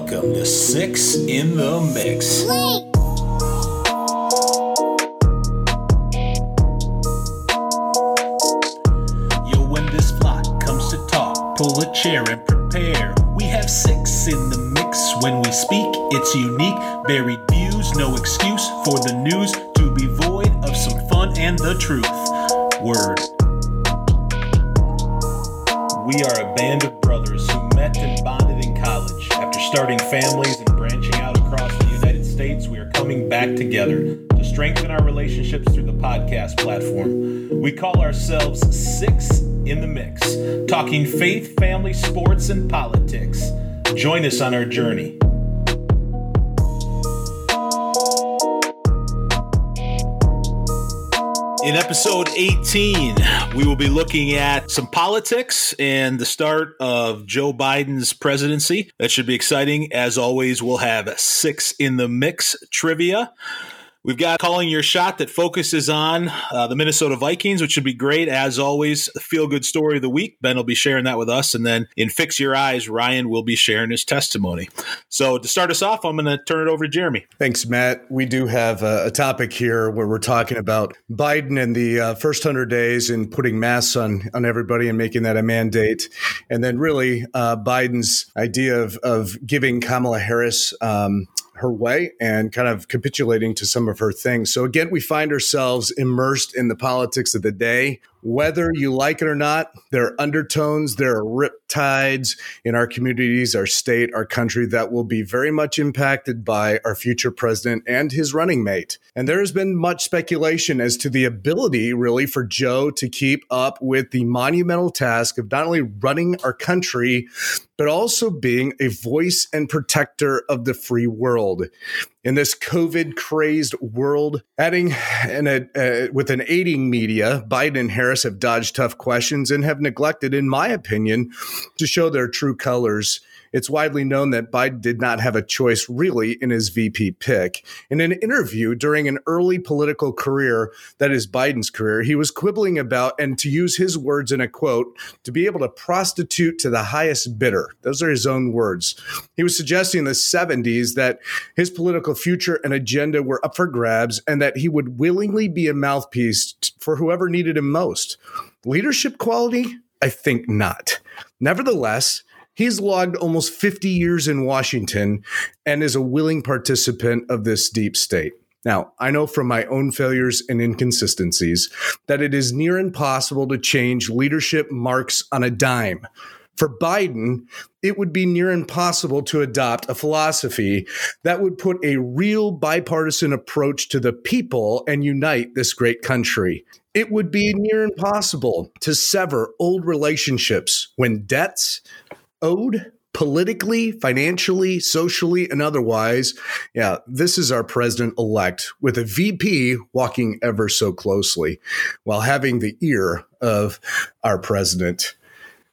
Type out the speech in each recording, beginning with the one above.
Welcome to Six in the Mix. Yo, when this flock comes to talk, pull a chair and prepare. We have six in the mix. When we speak, it's unique. Varied views, no excuse for the news to be void of some fun and the truth. Word. We are a band of brothers who met and bonded starting families and branching out across the United States, we are coming back together to strengthen our relationships through the podcast platform. We call ourselves Six in the Mix, talking faith, family, sports, and politics. Join us on our journey. In episode 18, we will be looking at some politics and the start of Joe Biden's presidency. That should be exciting. As always, we'll have six in the mix trivia. We've got calling your shot that focuses on uh, the Minnesota Vikings, which should be great. As always, feel good story of the week. Ben will be sharing that with us. And then in Fix Your Eyes, Ryan will be sharing his testimony. So to start us off, I'm going to turn it over to Jeremy. Thanks, Matt. We do have a, a topic here where we're talking about Biden and the uh, first 100 days and putting masks on, on everybody and making that a mandate. And then, really, uh, Biden's idea of, of giving Kamala Harris. Um, her way and kind of capitulating to some of her things. So again, we find ourselves immersed in the politics of the day. Whether you like it or not, there are undertones, there are riptides in our communities, our state, our country that will be very much impacted by our future president and his running mate. And there has been much speculation as to the ability, really, for Joe to keep up with the monumental task of not only running our country, but also being a voice and protector of the free world. In this COVID crazed world, adding and uh, with an aiding media, Biden and Harris have dodged tough questions and have neglected, in my opinion, to show their true colors it's widely known that Biden did not have a choice really in his VP pick. In an interview during an early political career, that is Biden's career, he was quibbling about, and to use his words in a quote, to be able to prostitute to the highest bidder. Those are his own words. He was suggesting in the 70s that his political future and agenda were up for grabs and that he would willingly be a mouthpiece for whoever needed him most. Leadership quality? I think not. Nevertheless, He's logged almost 50 years in Washington and is a willing participant of this deep state. Now, I know from my own failures and inconsistencies that it is near impossible to change leadership marks on a dime. For Biden, it would be near impossible to adopt a philosophy that would put a real bipartisan approach to the people and unite this great country. It would be near impossible to sever old relationships when debts, owed politically, financially, socially, and otherwise. Yeah, this is our president elect with a VP walking ever so closely while having the ear of our president.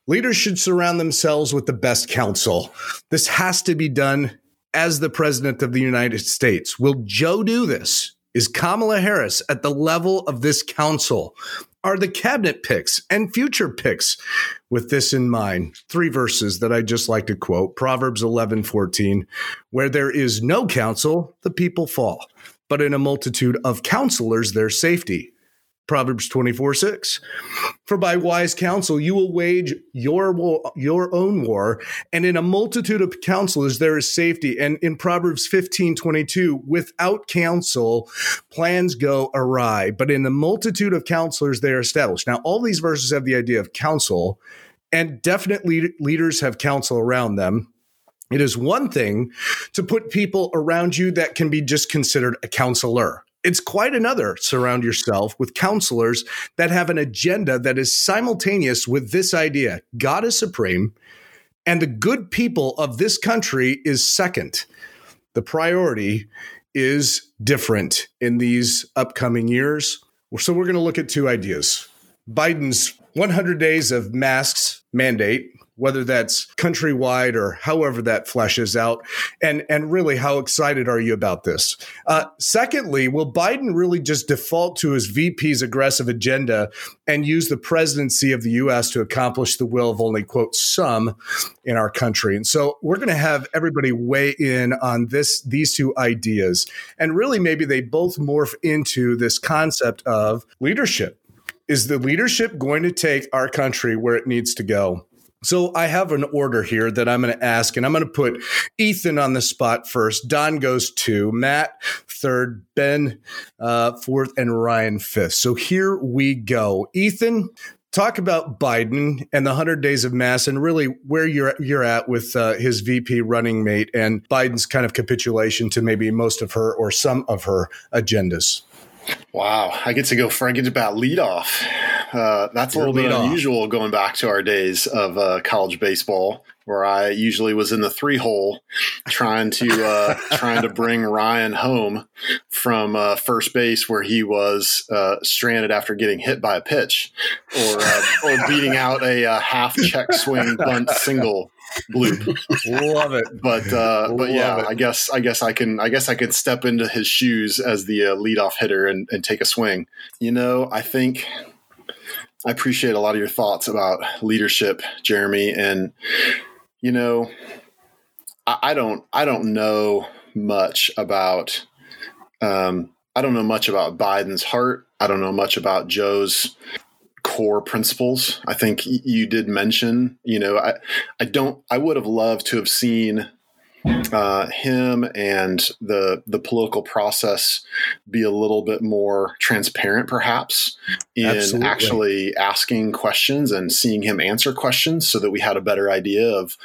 Leaders should surround themselves with the best counsel. This has to be done as the president of the United States. Will Joe do this? Is Kamala Harris at the level of this council? Are the cabinet picks and future picks with this in mind? Three verses that I just like to quote Proverbs 11 14, where there is no counsel, the people fall, but in a multitude of counselors, there's safety. Proverbs 24, 6. For by wise counsel you will wage your war, your own war, and in a multitude of counselors there is safety. And in Proverbs 15, 22, without counsel, plans go awry, but in a multitude of counselors they are established. Now, all these verses have the idea of counsel, and definitely leaders have counsel around them. It is one thing to put people around you that can be just considered a counselor it's quite another surround yourself with counselors that have an agenda that is simultaneous with this idea God is supreme, and the good people of this country is second. The priority is different in these upcoming years. So, we're going to look at two ideas Biden's 100 days of masks mandate whether that's countrywide or however that fleshes out. And and really how excited are you about this? Uh, secondly will biden really just default to his vp's aggressive agenda and use the presidency of the us to accomplish the will of only quote some in our country? And so we're going to have everybody weigh in on this these two ideas. And really maybe they both morph into this concept of leadership. Is the leadership going to take our country where it needs to go so I have an order here that I'm going to ask, and I'm going to put Ethan on the spot first. Don goes two, Matt third, Ben uh, fourth, and Ryan fifth. So here we go. Ethan, talk about Biden and the 100 days of mass and really where you're you're at with uh, his VP running mate and Biden's kind of capitulation to maybe most of her or some of her agendas. Wow, I get to go Frank I get about lead off. Uh, that's a little bit unusual off. going back to our days of uh, college baseball, where I usually was in the three hole trying to uh, trying to bring Ryan home from uh, first base where he was uh, stranded after getting hit by a pitch, or uh, or beating out a half check swing bunt single bloop. Love it. But uh, but yeah, it. I guess I guess I can I guess I can step into his shoes as the uh, leadoff hitter and, and take a swing. You know, I think I appreciate a lot of your thoughts about leadership, Jeremy, and you know, I, I don't I don't know much about um, I don't know much about Biden's heart. I don't know much about Joe's core principles. I think you did mention, you know, I, I don't, I would have loved to have seen uh, him and the the political process be a little bit more transparent, perhaps, in Absolutely. actually asking questions and seeing him answer questions, so that we had a better idea of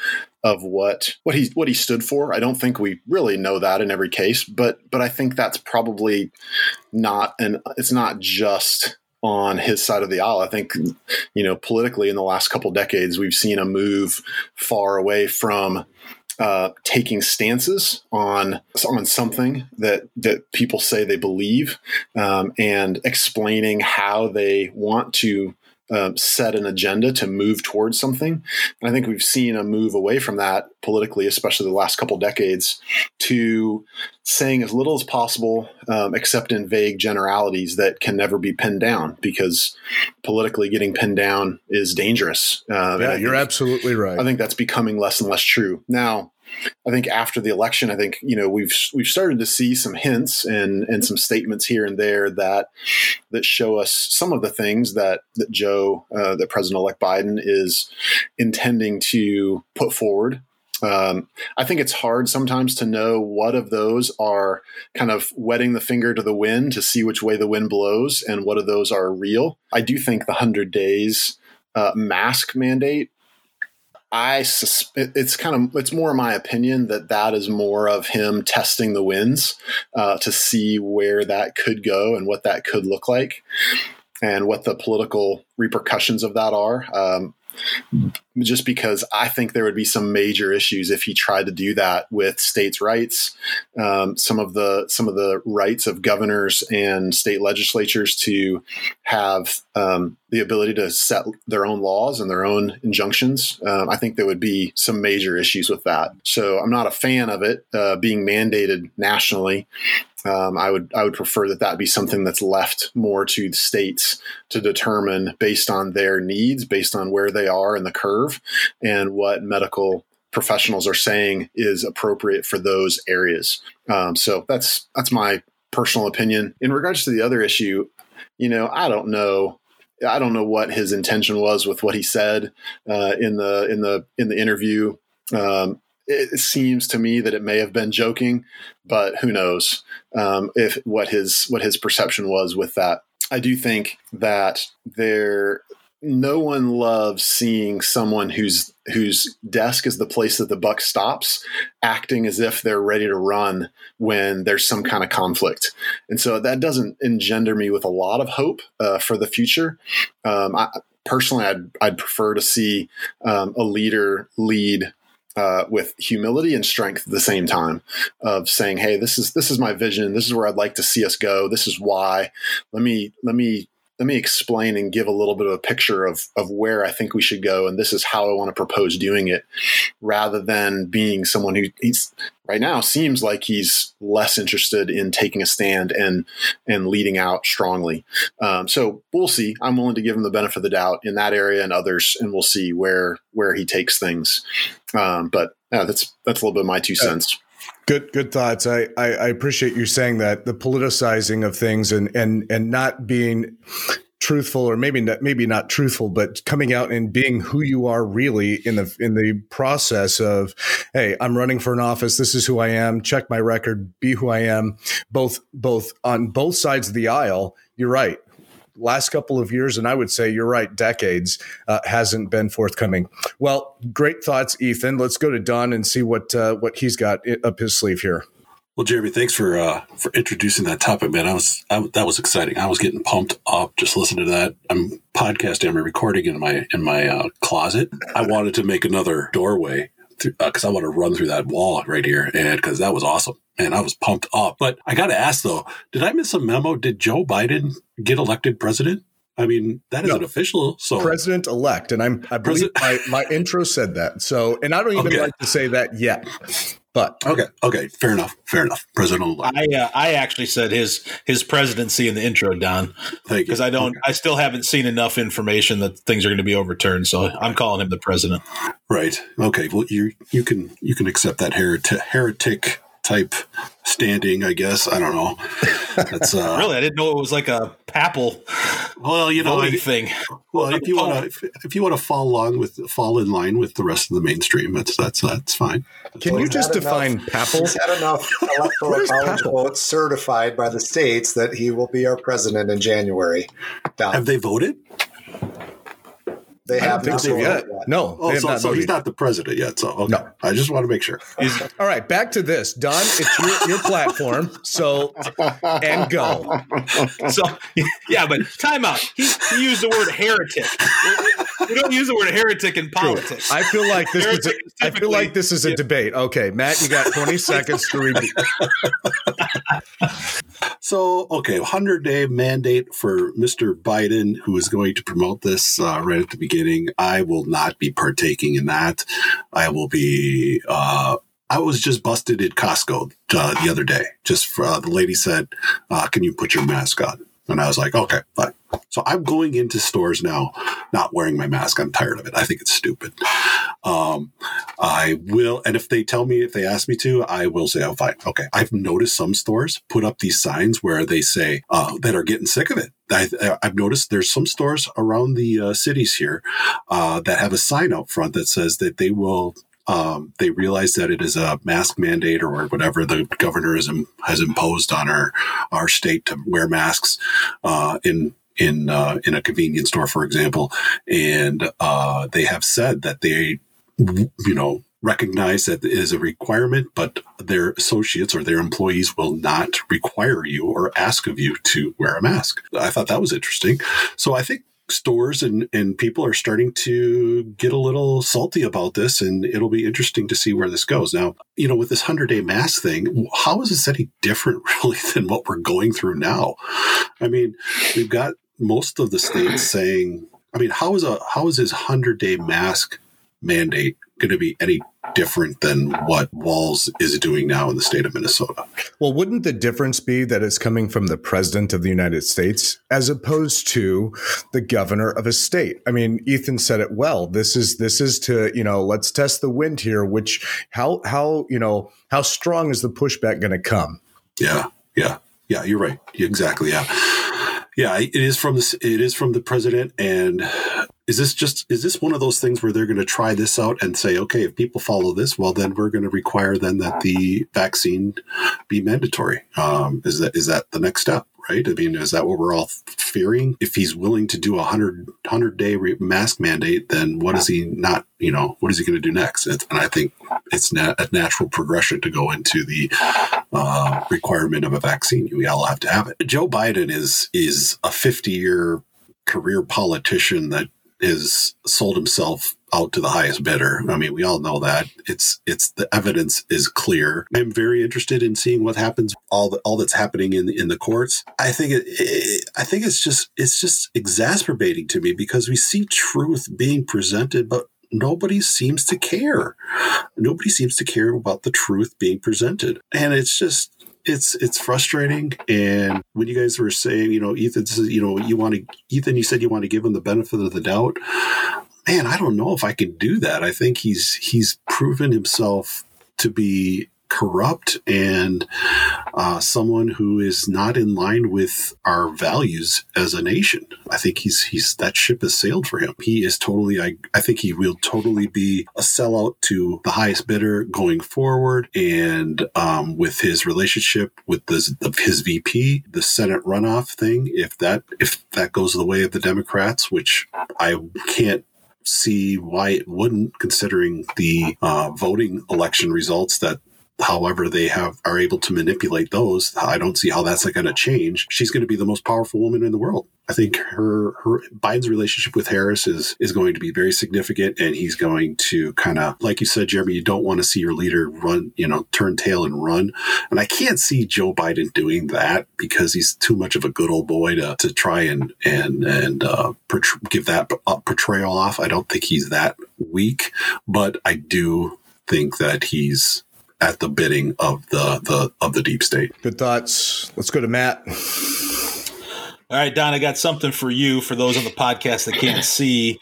of what what he what he stood for. I don't think we really know that in every case, but but I think that's probably not and it's not just on his side of the aisle. I think, you know, politically in the last couple decades, we've seen a move far away from uh, taking stances on on something that that people say they believe um, and explaining how they want to uh, set an agenda to move towards something. And I think we've seen a move away from that politically, especially the last couple decades, to saying as little as possible, um, except in vague generalities that can never be pinned down, because politically getting pinned down is dangerous. Uh, yeah, you're think, absolutely right. I think that's becoming less and less true now. I think after the election, I think you know we've we've started to see some hints and and some statements here and there that that show us some of the things that that Joe, uh, that President elect Biden is intending to put forward. Um, I think it's hard sometimes to know what of those are kind of wetting the finger to the wind to see which way the wind blows, and what of those are real. I do think the hundred days uh, mask mandate I suspect it's kind of it's more my opinion that that is more of him testing the winds uh, to see where that could go and what that could look like, and what the political repercussions of that are. Um, just because I think there would be some major issues if he tried to do that with states' rights, um, some of the some of the rights of governors and state legislatures to have um, the ability to set their own laws and their own injunctions. Um, I think there would be some major issues with that. So I'm not a fan of it uh, being mandated nationally. Um, I would I would prefer that that be something that's left more to the states to determine based on their needs, based on where they are in the curve, and what medical professionals are saying is appropriate for those areas. Um, so that's that's my personal opinion. In regards to the other issue, you know, I don't know. I don't know what his intention was with what he said uh, in the in the in the interview. Um, it seems to me that it may have been joking, but who knows um, if what his what his perception was with that. I do think that there no one loves seeing someone whose whose desk is the place that the buck stops acting as if they're ready to run when there's some kind of conflict. And so that doesn't engender me with a lot of hope uh, for the future. Um, I, personally I'd, I'd prefer to see um, a leader lead uh, with humility and strength at the same time of saying hey this is this is my vision. This is where i'd like to see us go. This is why. Let me let me let me explain and give a little bit of a picture of of where I think we should go, and this is how I want to propose doing it, rather than being someone who he's right now seems like he's less interested in taking a stand and and leading out strongly. Um, so we'll see. I'm willing to give him the benefit of the doubt in that area and others, and we'll see where where he takes things. Um, but yeah, that's that's a little bit of my two cents. Good, good thoughts. I, I, I appreciate you saying that the politicizing of things and and and not being truthful or maybe not, maybe not truthful but coming out and being who you are really in the in the process of hey i'm running for an office. This is who i am. Check my record. Be who i am. Both both on both sides of the aisle you're right last couple of years, and I would say you're right, decades, uh, hasn't been forthcoming. Well, great thoughts, Ethan. Let's go to Don and see what uh, what he's got up his sleeve here. Well, Jeremy, thanks for uh, for introducing that topic, man. I was I, that was exciting. I was getting pumped up just listening to that. I'm podcasting. I'm recording in my in my uh, closet. I wanted to make another doorway because uh, I want to run through that wall right here, and because that was awesome, and I was pumped up. But I got to ask though, did I miss a memo? Did Joe Biden get elected president? I mean, that isn't no. official. So president elect, and I'm I believe my, my intro said that. So, and I don't even okay. like to say that yet. But okay, okay, fair enough, fair enough. President elect. I uh, I actually said his his presidency in the intro, Don. Thank you. Because I don't, okay. I still haven't seen enough information that things are going to be overturned. So I'm calling him the president. Right. Okay. Well, you you can you can accept that heretic heretic type standing, I guess. I don't know. That's uh, really I didn't know it was like a papal. Well, you know, I, thing. Well, if you want to, if, if, you want to fall along with, fall in line with the rest of the mainstream, that's that's that's fine. That's Can you just define enough, papal? He's had enough electoral college votes certified by the states that he will be our president in January. Have they voted? They have not voted yet. yet. No, oh, so, so he's not the president yet. So okay. no, I just want to make sure. All right, back to this, Don. It's your, your platform. So and go. So yeah, but time out. He, he used the word heretic. We don't use the word heretic in politics. True. I feel like this is. A, I feel like this is a yeah. debate. Okay, Matt, you got twenty seconds to repeat. so okay, hundred day mandate for Mr. Biden, who is going to promote this uh, right at the beginning beginning. I will not be partaking in that. I will be. Uh, I was just busted at Costco uh, the other day. Just for, uh, the lady said, uh, "Can you put your mask on?" And I was like, "Okay, fine." So I'm going into stores now, not wearing my mask. I'm tired of it. I think it's stupid. Um, I will, and if they tell me, if they ask me to, I will say, "Oh, fine, okay." I've noticed some stores put up these signs where they say uh, that are getting sick of it. I, have noticed there's some stores around the uh, cities here uh, that have a sign out front that says that they will um, they realize that it is a mask mandate or whatever the governor has, has imposed on our our state to wear masks uh, in in uh, in a convenience store, for example, and uh, they have said that they you know recognize that it is a requirement, but their associates or their employees will not require you or ask of you to wear a mask. I thought that was interesting. So I think stores and, and people are starting to get a little salty about this and it'll be interesting to see where this goes. Now you know with this 100 day mask thing how is this any different really than what we're going through now? I mean we've got most of the states saying i mean how is a how is this 100 day mask mandate going to be any different than what Walz is doing now in the state of Minnesota. Well, wouldn't the difference be that it's coming from the president of the United States as opposed to the governor of a state? I mean, Ethan said it well. This is this is to, you know, let's test the wind here, which how how, you know, how strong is the pushback going to come? Yeah. Yeah. Yeah, you're right. Exactly. Yeah. Yeah, it is from the it is from the president and is this just is this one of those things where they're going to try this out and say okay if people follow this well then we're going to require then that the vaccine be mandatory. Um, is that is that the next step right? I mean is that what we're all fearing? If he's willing to do a 100 100 day mask mandate then what is he not you know what is he going to do next? And i think it's a natural progression to go into the uh, requirement of a vaccine. We all have to have it. Joe biden is is a 50 year career politician that has sold himself out to the highest bidder. I mean, we all know that. It's it's the evidence is clear. I'm very interested in seeing what happens. All the, all that's happening in in the courts. I think it, it, I think it's just it's just exacerbating to me because we see truth being presented, but nobody seems to care. Nobody seems to care about the truth being presented, and it's just it's it's frustrating. And when you guys were saying, you know, Ethan, you know, you want to, Ethan, you said you want to give him the benefit of the doubt man, I don't know if I can do that. I think he's he's proven himself to be corrupt and uh, someone who is not in line with our values as a nation. I think he's he's that ship has sailed for him. He is totally. I I think he will totally be a sellout to the highest bidder going forward. And um, with his relationship with the, his VP, the Senate runoff thing, if that if that goes the way of the Democrats, which I can't see why it wouldn't, considering the uh, voting election results that however they have are able to manipulate those i don't see how that's going to change. She's going to be the most powerful woman in the world. I think her her biden's relationship with harris is is going to be very significant and he's going to kind of like you said jeremy you don't want to see your leader run you know turn tail and run. And i can't see joe biden doing that because he's too much of a good old boy to, to try and and and uh, give that portrayal off. I don't think he's that weak but i do think that he's at the bidding of the, the of the deep state. Good thoughts. Let's go to Matt. All right, Don, I got something for you for those on the podcast that can't see.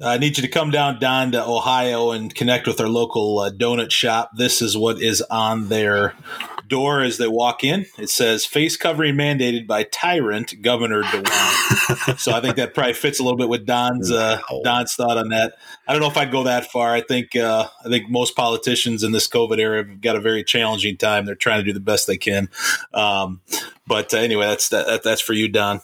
Uh, I need you to come down, Don, to Ohio and connect with our local uh, donut shop. This is what is on their door as they walk in. It says face covering mandated by tyrant Governor DeWine. so I think that probably fits a little bit with Don's uh, Don's thought on that. I don't know if I'd go that far. I think uh, I think most politicians in this COVID era have got a very challenging time. They're trying to do the best they can. Um, but uh, anyway, that's that, that's for you, Don.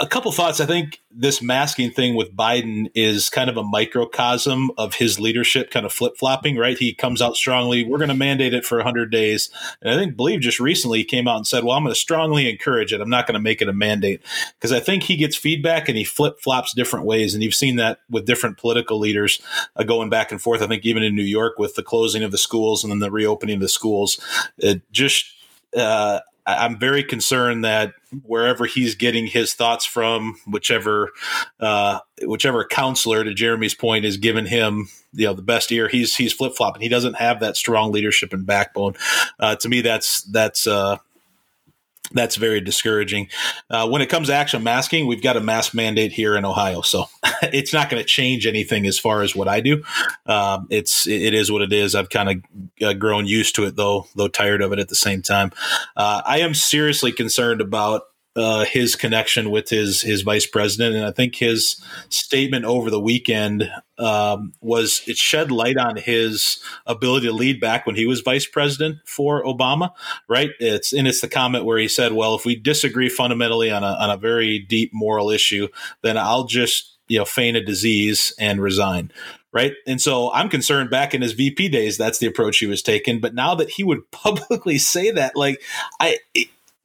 A couple thoughts. I think this masking thing with Biden is kind of a microcosm of his leadership kind of flip flopping, right? He comes out strongly, we're going to mandate it for 100 days. And I think, believe just recently he came out and said, well, I'm going to strongly encourage it. I'm not going to make it a mandate. Because I think he gets feedback and he flip flops different ways. And you've seen that with different political leaders uh, going back and forth. I think even in New York with the closing of the schools and then the reopening of the schools, it just, uh, I'm very concerned that wherever he's getting his thoughts from, whichever uh, whichever counselor, to Jeremy's point, is giving him you know the best ear, he's he's flip flopping. He doesn't have that strong leadership and backbone. Uh, to me, that's that's uh, that's very discouraging. Uh, when it comes to action masking, we've got a mask mandate here in Ohio, so it's not going to change anything as far as what I do. Um, it's it is what it is. I've kind of uh, grown used to it, though, though tired of it at the same time. Uh, I am seriously concerned about uh, his connection with his his vice president, and I think his statement over the weekend um, was it shed light on his ability to lead back when he was vice president for Obama. Right? It's and it's the comment where he said, "Well, if we disagree fundamentally on a on a very deep moral issue, then I'll just you know feign a disease and resign." right? And so I'm concerned back in his VP days, that's the approach he was taking. But now that he would publicly say that, like, I,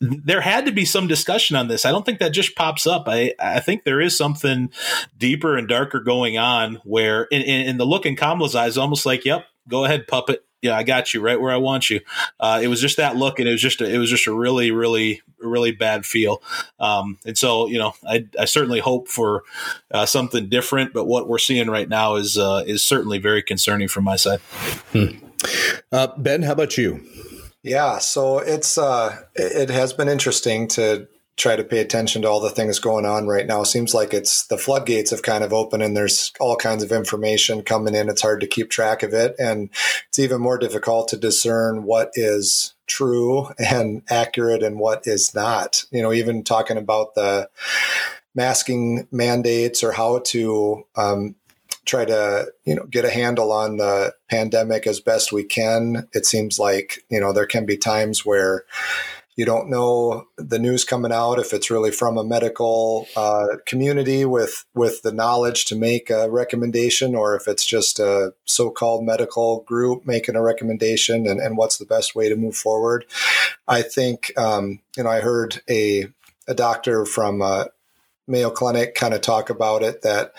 there had to be some discussion on this. I don't think that just pops up. I, I think there is something deeper and darker going on where in, in, in the look in Kamala's eyes, almost like, yep, go ahead, puppet. Yeah, I got you right where I want you. Uh, it was just that look, and it was just a, it was just a really, really, really bad feel. Um, and so, you know, I, I certainly hope for uh, something different, but what we're seeing right now is uh, is certainly very concerning from my side. Hmm. Uh, ben, how about you? Yeah, so it's uh, it has been interesting to try to pay attention to all the things going on right now. Seems like it's the floodgates have kind of opened and there's all kinds of information coming in. It's hard to keep track of it, and it's even more difficult to discern what is true and accurate and what is not. You know, even talking about the masking mandates or how to um, try to you know get a handle on the pandemic as best we can. It seems like you know there can be times where you don't know the news coming out if it's really from a medical uh, community with with the knowledge to make a recommendation or if it's just a so-called medical group making a recommendation and, and what's the best way to move forward. I think um, you know i heard a, a doctor from uh, mayo clinic kind of talk about it that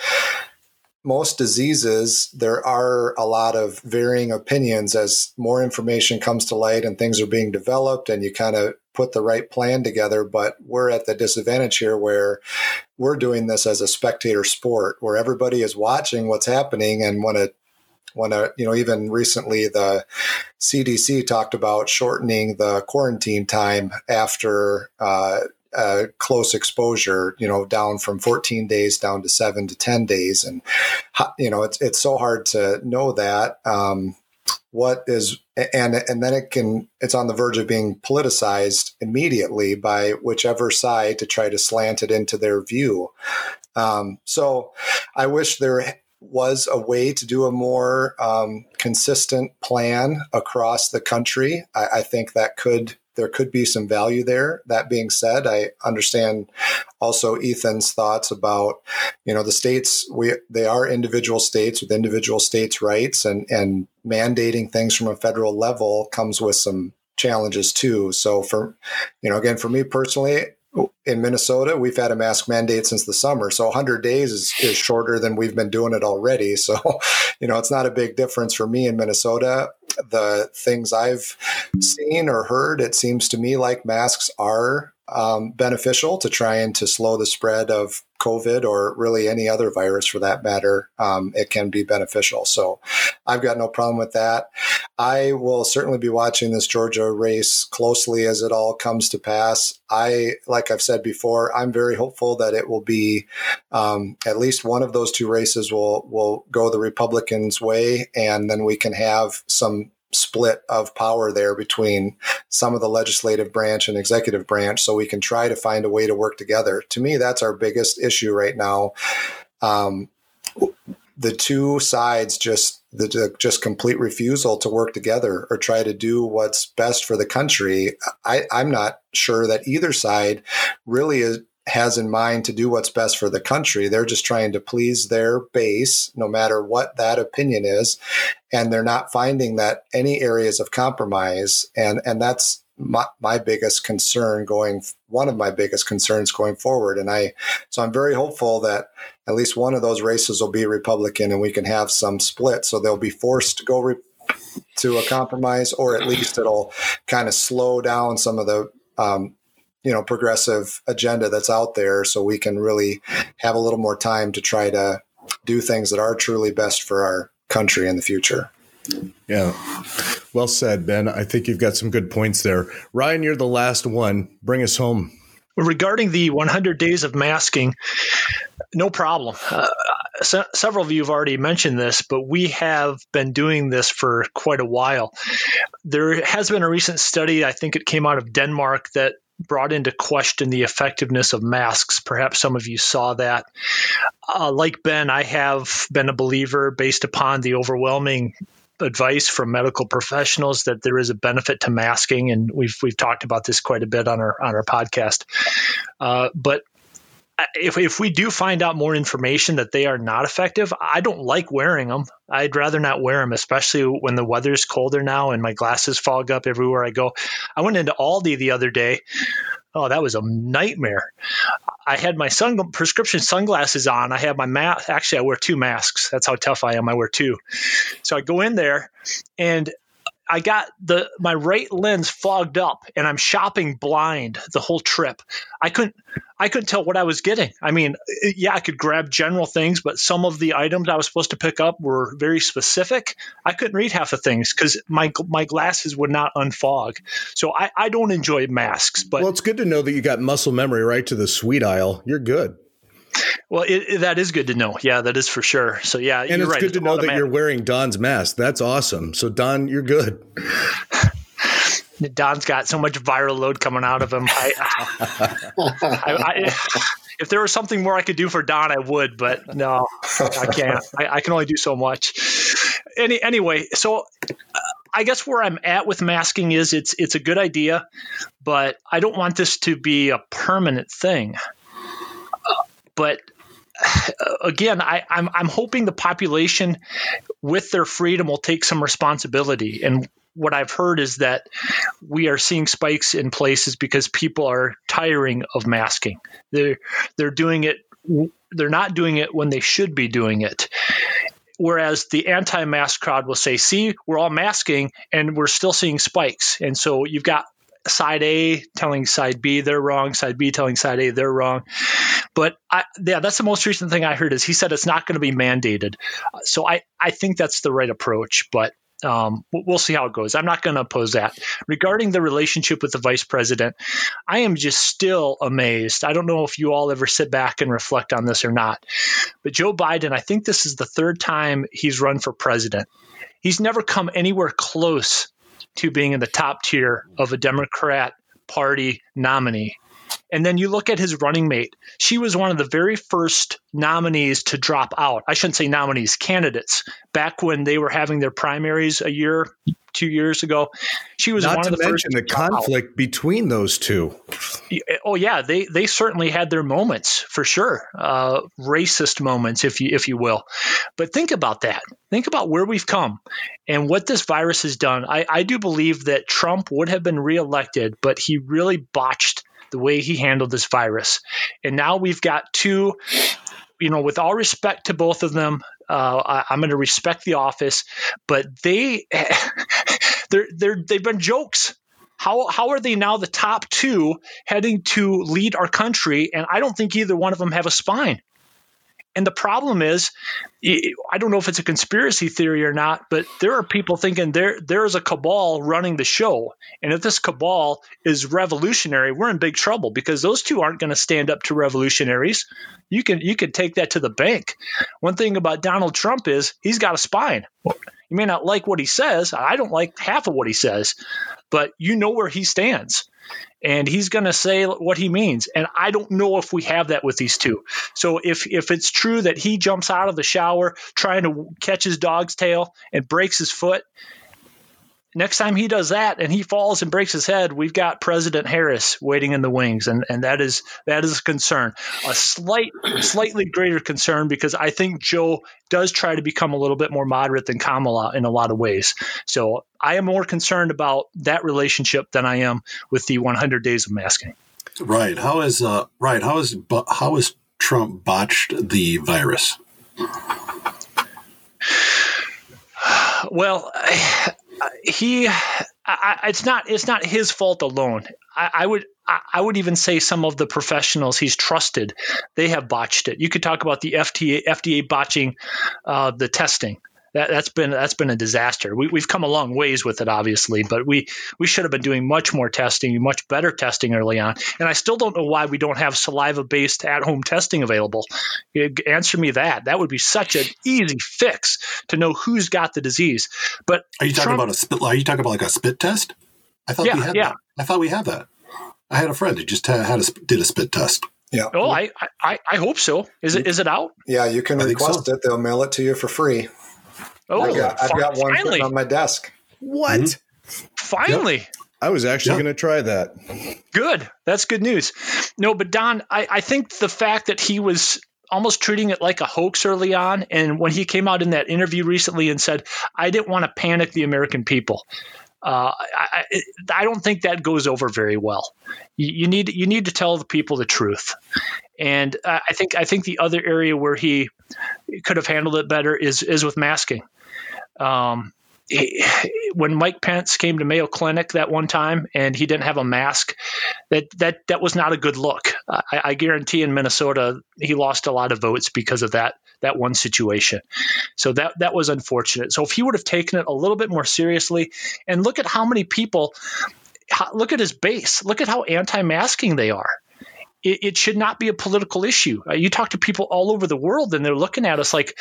most diseases, there are a lot of varying opinions as more information comes to light and things are being developed, and you kind of put the right plan together. But we're at the disadvantage here where we're doing this as a spectator sport where everybody is watching what's happening and when a when a you know even recently the CDC talked about shortening the quarantine time after uh, uh, close exposure, you know, down from 14 days down to seven to 10 days. And, you know, it's, it's so hard to know that. Um, what is and and then it can it's on the verge of being politicized immediately by whichever side to try to slant it into their view um, so i wish there was a way to do a more um, consistent plan across the country I, I think that could there could be some value there. That being said, I understand also Ethan's thoughts about, you know, the states, we, they are individual states with individual states' rights and, and mandating things from a federal level comes with some challenges too. So for, you know, again, for me personally, in Minnesota, we've had a mask mandate since the summer. So 100 days is, is shorter than we've been doing it already. So, you know, it's not a big difference for me in Minnesota. The things I've seen or heard, it seems to me like masks are um, beneficial to trying to slow the spread of COVID or really any other virus for that matter. Um, it can be beneficial. So I've got no problem with that. I will certainly be watching this Georgia race closely as it all comes to pass. I, like I've said before, I'm very hopeful that it will be um, at least one of those two races will will go the Republicans' way, and then we can have some split of power there between some of the legislative branch and executive branch so we can try to find a way to work together. To me, that's our biggest issue right now. Um, the two sides just the, just complete refusal to work together or try to do what's best for the country. I, I'm not sure that either side really is, has in mind to do what's best for the country. They're just trying to please their base, no matter what that opinion is, and they're not finding that any areas of compromise. And and that's my, my biggest concern going. One of my biggest concerns going forward. And I, so I'm very hopeful that at least one of those races will be Republican, and we can have some split. So they'll be forced to go. Re- to a compromise, or at least it'll kind of slow down some of the um, you know progressive agenda that's out there so we can really have a little more time to try to do things that are truly best for our country in the future yeah well said ben i think you've got some good points there ryan you're the last one bring us home regarding the 100 days of masking no problem uh, se- several of you have already mentioned this, but we have been doing this for quite a while. There has been a recent study, I think it came out of Denmark, that brought into question the effectiveness of masks. Perhaps some of you saw that. Uh, like Ben, I have been a believer based upon the overwhelming advice from medical professionals that there is a benefit to masking, and we've we've talked about this quite a bit on our on our podcast. Uh, but if, if we do find out more information that they are not effective, I don't like wearing them. I'd rather not wear them, especially when the weather's colder now and my glasses fog up everywhere I go. I went into Aldi the other day. Oh, that was a nightmare. I had my sun prescription sunglasses on. I have my mask. Actually, I wear two masks. That's how tough I am. I wear two. So I go in there and I got the my right lens fogged up and I'm shopping blind the whole trip. I couldn't I couldn't tell what I was getting. I mean, yeah, I could grab general things, but some of the items I was supposed to pick up were very specific. I couldn't read half the things because my my glasses would not unfog. So I, I don't enjoy masks. But well, it's good to know that you got muscle memory right to the sweet aisle. You're good. Well, it, it, that is good to know. Yeah, that is for sure. So yeah, and it's right. good to know that you're wearing Don's mask. That's awesome. So Don, you're good. Don's got so much viral load coming out of him. I, I, I, if there was something more I could do for Don, I would, but no, I can't. I, can only do so much. Any anyway, so uh, I guess where I'm at with masking is it's it's a good idea, but I don't want this to be a permanent thing but again, I, I'm, I'm hoping the population, with their freedom, will take some responsibility. And what I've heard is that we are seeing spikes in places because people are tiring of masking. They're they're doing it they're not doing it when they should be doing it. Whereas the anti-mask crowd will say, "See, we're all masking, and we're still seeing spikes." And so you've got side A telling side B they're wrong, side B telling side A they're wrong. But I, yeah, that's the most recent thing I heard is he said it's not going to be mandated. So I, I think that's the right approach. But um, we'll see how it goes. I'm not going to oppose that. Regarding the relationship with the vice president, I am just still amazed. I don't know if you all ever sit back and reflect on this or not, but Joe Biden, I think this is the third time he's run for president. He's never come anywhere close to being in the top tier of a Democrat Party nominee. And then you look at his running mate. She was one of the very first nominees to drop out. I shouldn't say nominees, candidates. Back when they were having their primaries a year, two years ago, she was Not one to of the mention the conflict between those two. Oh yeah, they they certainly had their moments for sure, uh, racist moments, if you if you will. But think about that. Think about where we've come and what this virus has done. I, I do believe that Trump would have been reelected, but he really botched the way he handled this virus. And now we've got two, you know, with all respect to both of them, Uh, I, am going to respect the office, but they, they're, they're, they've been jokes. How, how are they now the top two heading to lead our country? And I don't think either one of them have a spine. And the problem is, I don't know if it's a conspiracy theory or not, but there are people thinking there there is a cabal running the show, and if this cabal is revolutionary, we're in big trouble because those two aren't going to stand up to revolutionaries. You can you can take that to the bank. One thing about Donald Trump is he's got a spine. You may not like what he says. I don't like half of what he says, but you know where he stands and he's going to say what he means. And I don't know if we have that with these two. So if if it's true that he jumps out of the shower trying to catch his dog's tail and breaks his foot, next time he does that and he falls and breaks his head, we've got President Harris waiting in the wings, and and that is that is a concern, a slight slightly greater concern because I think Joe does try to become a little bit more moderate than Kamala in a lot of ways. So I am more concerned about that relationship than I am with the 100 days of masking. Right. How is uh right? How is how is Trump botched the virus? Well, he I, it's not it's not his fault alone. I, I would I, would even say some of the professionals he's trusted they have botched it. You could talk about the FDA FDA botching uh, the testing. That, that's been that's been a disaster. We, we've come a long ways with it, obviously, but we we should have been doing much more testing, much better testing early on. And I still don't know why we don't have saliva-based at-home testing available. Answer me that. That would be such an easy fix to know who's got the disease. But are you talking Trump, about a spit? Are you talking about like a spit test? I thought yeah, we had yeah. that. I thought we had that. I had a friend who just had, had a, did a spit test. Yeah. Oh, I, I I hope so. Is it is it out? Yeah, you can I request so. it. They'll mail it to you for free. Oh, I've got, I've got one finally, on my desk. What? Mm-hmm. finally. I was actually Yeah. going to try that. Good. That's good news. No, but Don, I, I think the fact that he was almost treating it like a hoax early on, and when he came out in that interview recently and said, "I didn't want to panic the American people." Uh, I, I, I don't think that goes over very well. You, you need you need to tell the people the truth, and uh, I think I think the other area where he could have handled it better is is with masking. Um, he- when Mike Pence came to Mayo Clinic that one time and he didn't have a mask, that that that was not a good look. I, I guarantee in Minnesota he lost a lot of votes because of that that one situation. So that that was unfortunate. So if he would have taken it a little bit more seriously, and look at how many people, look at his base, look at how anti-masking they are. It, it should not be a political issue. Uh, you talk to people all over the world, and they're looking at us like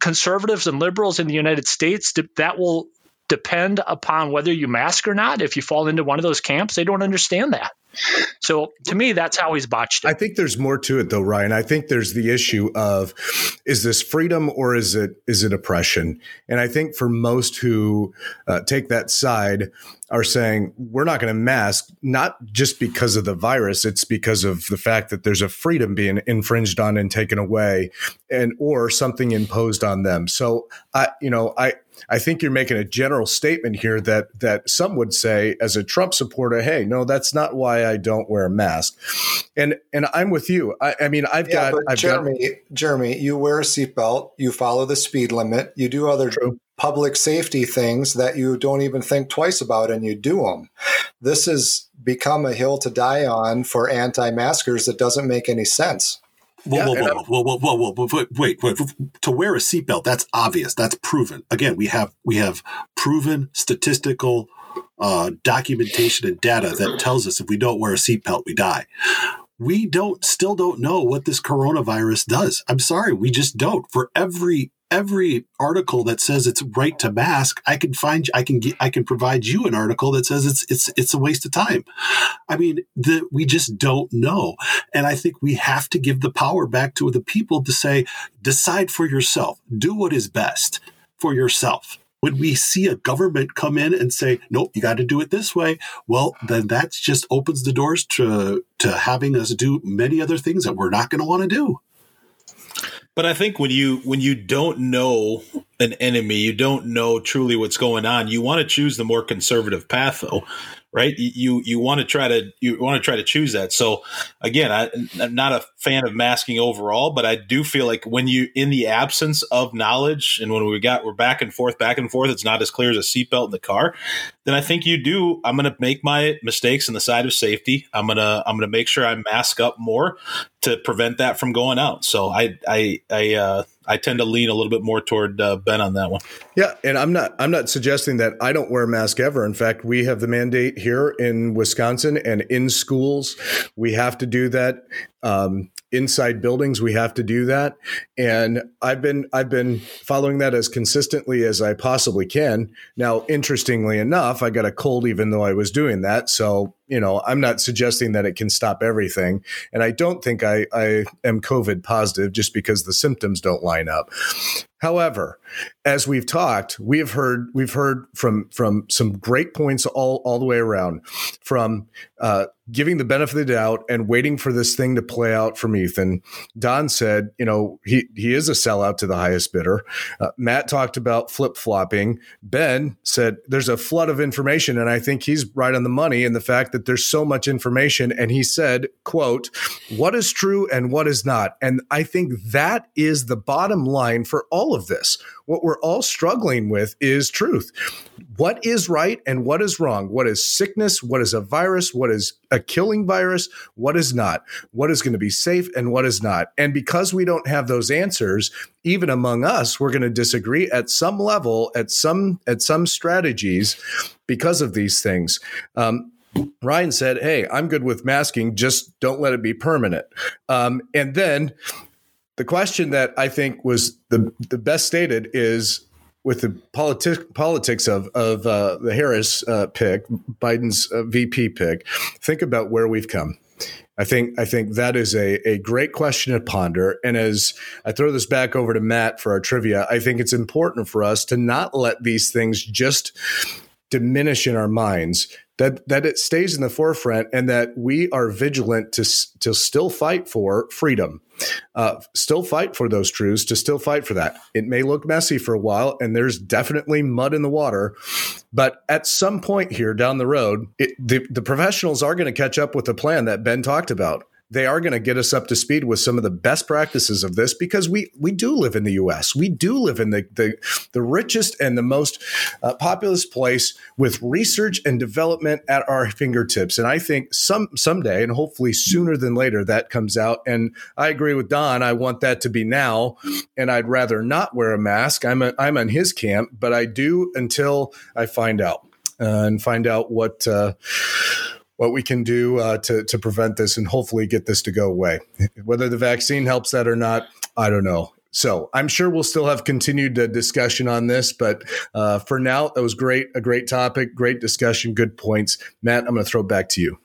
conservatives and liberals in the United States. That will depend upon whether you mask or not. If you fall into one of those camps, they don't understand that. So to me, that's how he's botched it. I think there's more to it though, Ryan. I think there's the issue of is this freedom or is it is it oppression? And I think for most who uh, take that side are saying we're not going to mask not just because of the virus, it's because of the fact that there's a freedom being infringed on and taken away and or something imposed on them. So I you know, I I think you're making a general statement here that that some would say as a Trump supporter, hey, no, that's not why why I don't wear a mask. And and I'm with you. I, I mean, I've yeah, got I've Jeremy, got, Jeremy, you wear a seatbelt, you follow the speed limit, you do other True. public safety things that you don't even think twice about, and you do them. This has become a hill to die on for anti-maskers that doesn't make any sense. Whoa, Yeah, whoa, whoa, whoa, whoa, whoa, whoa, whoa, whoa, wait, wait, to wear a seatbelt, that's obvious. That's proven. Again, we have we have proven statistical uh, documentation and data that tells us if we don't wear a seatbelt, we die. We don't still don't know what this coronavirus does. I'm sorry, we just don't. For every every article that says it's right to mask, I can find I can get I can provide you an article that says it's it's it's a waste of time. I mean, the, we just don't know. And I think we have to give the power back to the people to say, decide for yourself, do what is best for yourself. When we see a government come in and say, nope, you got to do it this way, well, then that just opens the doors to, to having us do many other things that we're not going to want to do. But I think when you when you don't know an enemy, you don't know truly what's going on. You want to choose the more conservative path, though, right? You you want to try to you want to try to choose that. So again, I, I'm not a fan of masking overall, but I do feel like when you in the absence of knowledge and when we got we're back and forth, back and forth, it's not as clear as a seatbelt in the car. Then I think you do. I'm going to make my mistakes on the side of safety. I'm gonna I'm gonna make sure I mask up more to prevent that from going out. So I I I uh, I tend to lean a little bit more toward uh, Ben on that one. Yeah, and I'm not I'm not suggesting that I don't wear a mask ever. In fact, we have the mandate here in Wisconsin and in schools. We have to do that. Um, inside buildings we have to do that and i've been i've been following that as consistently as i possibly can now interestingly enough i got a cold even though i was doing that so you know i'm not suggesting that it can stop everything and i don't think i i am covid positive just because the symptoms don't line up However, as we've talked, we have heard we've heard from from some great points all all the way around, from uh, giving the benefit of the doubt and waiting for this thing to play out from Ethan. Don said, you know, he he is a sellout to the highest bidder. Uh, Matt talked about flip flopping. Ben said there's a flood of information, and I think he's right on the money in the fact that there's so much information. And he said, "quote What is true and what is not?" And I think that is the bottom line for all of this. What we're all struggling with is truth. What is right and what is wrong? What is sickness? What is a virus? What is a killing virus? What is not? What is going to be safe and what is not? And because we don't have those answers, even among us, we're going to disagree at some level, at some at some strategies because of these things. Um, Ryan said, "Hey, I'm good with masking. Just don't let it be permanent." Um, and then the question that I think was the the best stated is with the politi- politics of of uh, the Harris uh, pick, Biden's uh, VP pick. Think about where we've come. I think I think that is a, a great question to ponder. And as I throw this back over to Matt for our trivia, I think it's important for us to not let these things just diminish in our minds that that it stays in the forefront and that we are vigilant to to still fight for freedom uh, still fight for those truths to still fight for that. It may look messy for a while and there's definitely mud in the water but at some point here down the road it, the, the professionals are going to catch up with the plan that ben talked about they are going to get us up to speed with some of the best practices of this because we we do live in the U.S. We do live in the the, the richest and the most uh, populous place with research and development at our fingertips. And I think some someday, and hopefully sooner than later, that comes out. And I agree with Don. I want that to be now, and I'd rather not wear a mask. I'm a, I'm on his camp, but I do until I find out uh, and find out what. Uh, what we can do uh, to to prevent this and hopefully get this to go away. Whether the vaccine helps that or not, I don't know. So I'm sure we'll still have continued uh, discussion on this, but uh, for now, that was great. A great topic, great discussion, good points. Matt, I'm going to throw it back to you.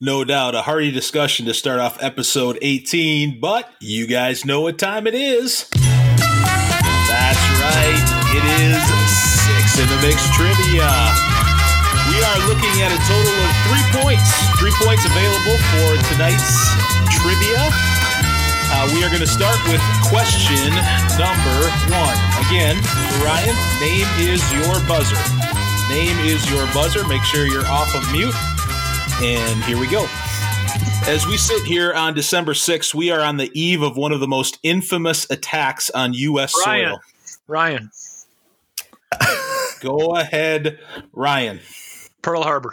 No doubt, a hearty discussion to start off episode 18, but you guys know what time it is. That's right, it is six in the mix trivia. We are looking at a total of three points. Three points available for tonight's trivia. Uh, we are going to start with question number one. Again, Ryan, name is your buzzer. Name is your buzzer. Make sure you're off of mute. And here we go. As we sit here on December 6th, we are on the eve of one of the most infamous attacks on U.S. Ryan. soil. Ryan, Go ahead, Ryan. Pearl Harbor.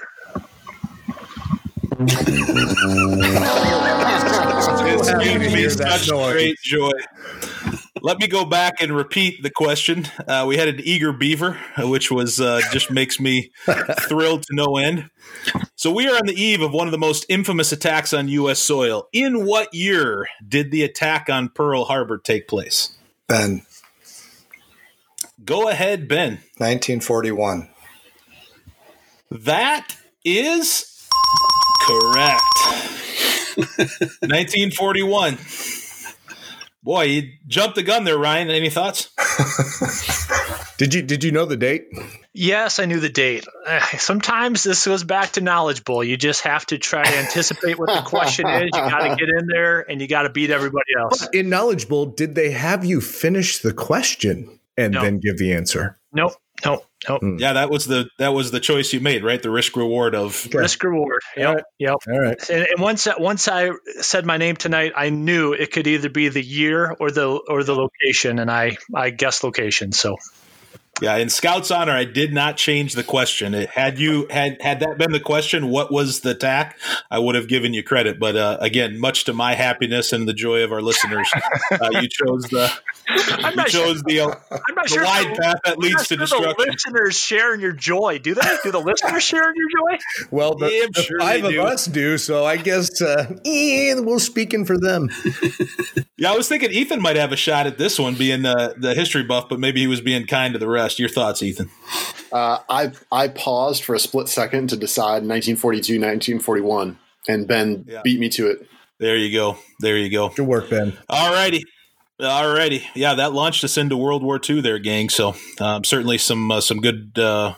It's given me hear such great joy. Let me go back and repeat the question. Uh, we had an eager beaver, uh, which was uh, just makes me thrilled to no end. So we are on the eve of one of the most infamous attacks on U.S. soil. In what year did the attack on Pearl Harbor take place? Ben, Go ahead, Ben. 1941. That is correct. 1941. Boy, you jumped the gun there, Ryan. Any thoughts? Did you did you know the date? Yes, I knew the date. Eh, Sometimes this goes back to Knowledge Bowl. You just have to try to anticipate what the question is. You got to get in there and you got to beat everybody else. In Knowledge Bowl, did they have you finish the question and No. then give the answer? Nope, nope, nope. Hmm. Yeah, that was the that was the choice you made, right? The risk reward of Risk reward. Yep, Alright. yep. All right. And, and once once I said my name tonight, I knew it could either be the year or the or the location, and I I guessed location. So yeah. In Scout's honor, I did not change the question. It, had you had had that been the question, what was the tack? I would have given you credit. But uh, again, much to my happiness and the joy of our listeners, uh, you chose the I'm you not sure. chose the uh, I'm not the sure. wide the- path that I'm leads not to sure the destruction. listeners share in your joy. Do they? Do the listeners share in your joy? Well, the, Yeah, the sure five of do. us do, so I guess uh, eh, we're speaking for them. Yeah, I was thinking Ethan might have a shot at this one, being the the history buff, but maybe he was being kind to the rest. Your thoughts, Ethan? Uh, I I paused for a split second to decide 1942, 1941, and Ben Yeah. beat me to it. There you go. There you go. Good work, Ben. All righty. All righty. Yeah, that launched us into World War II there, gang. So um, certainly some uh, some good uh,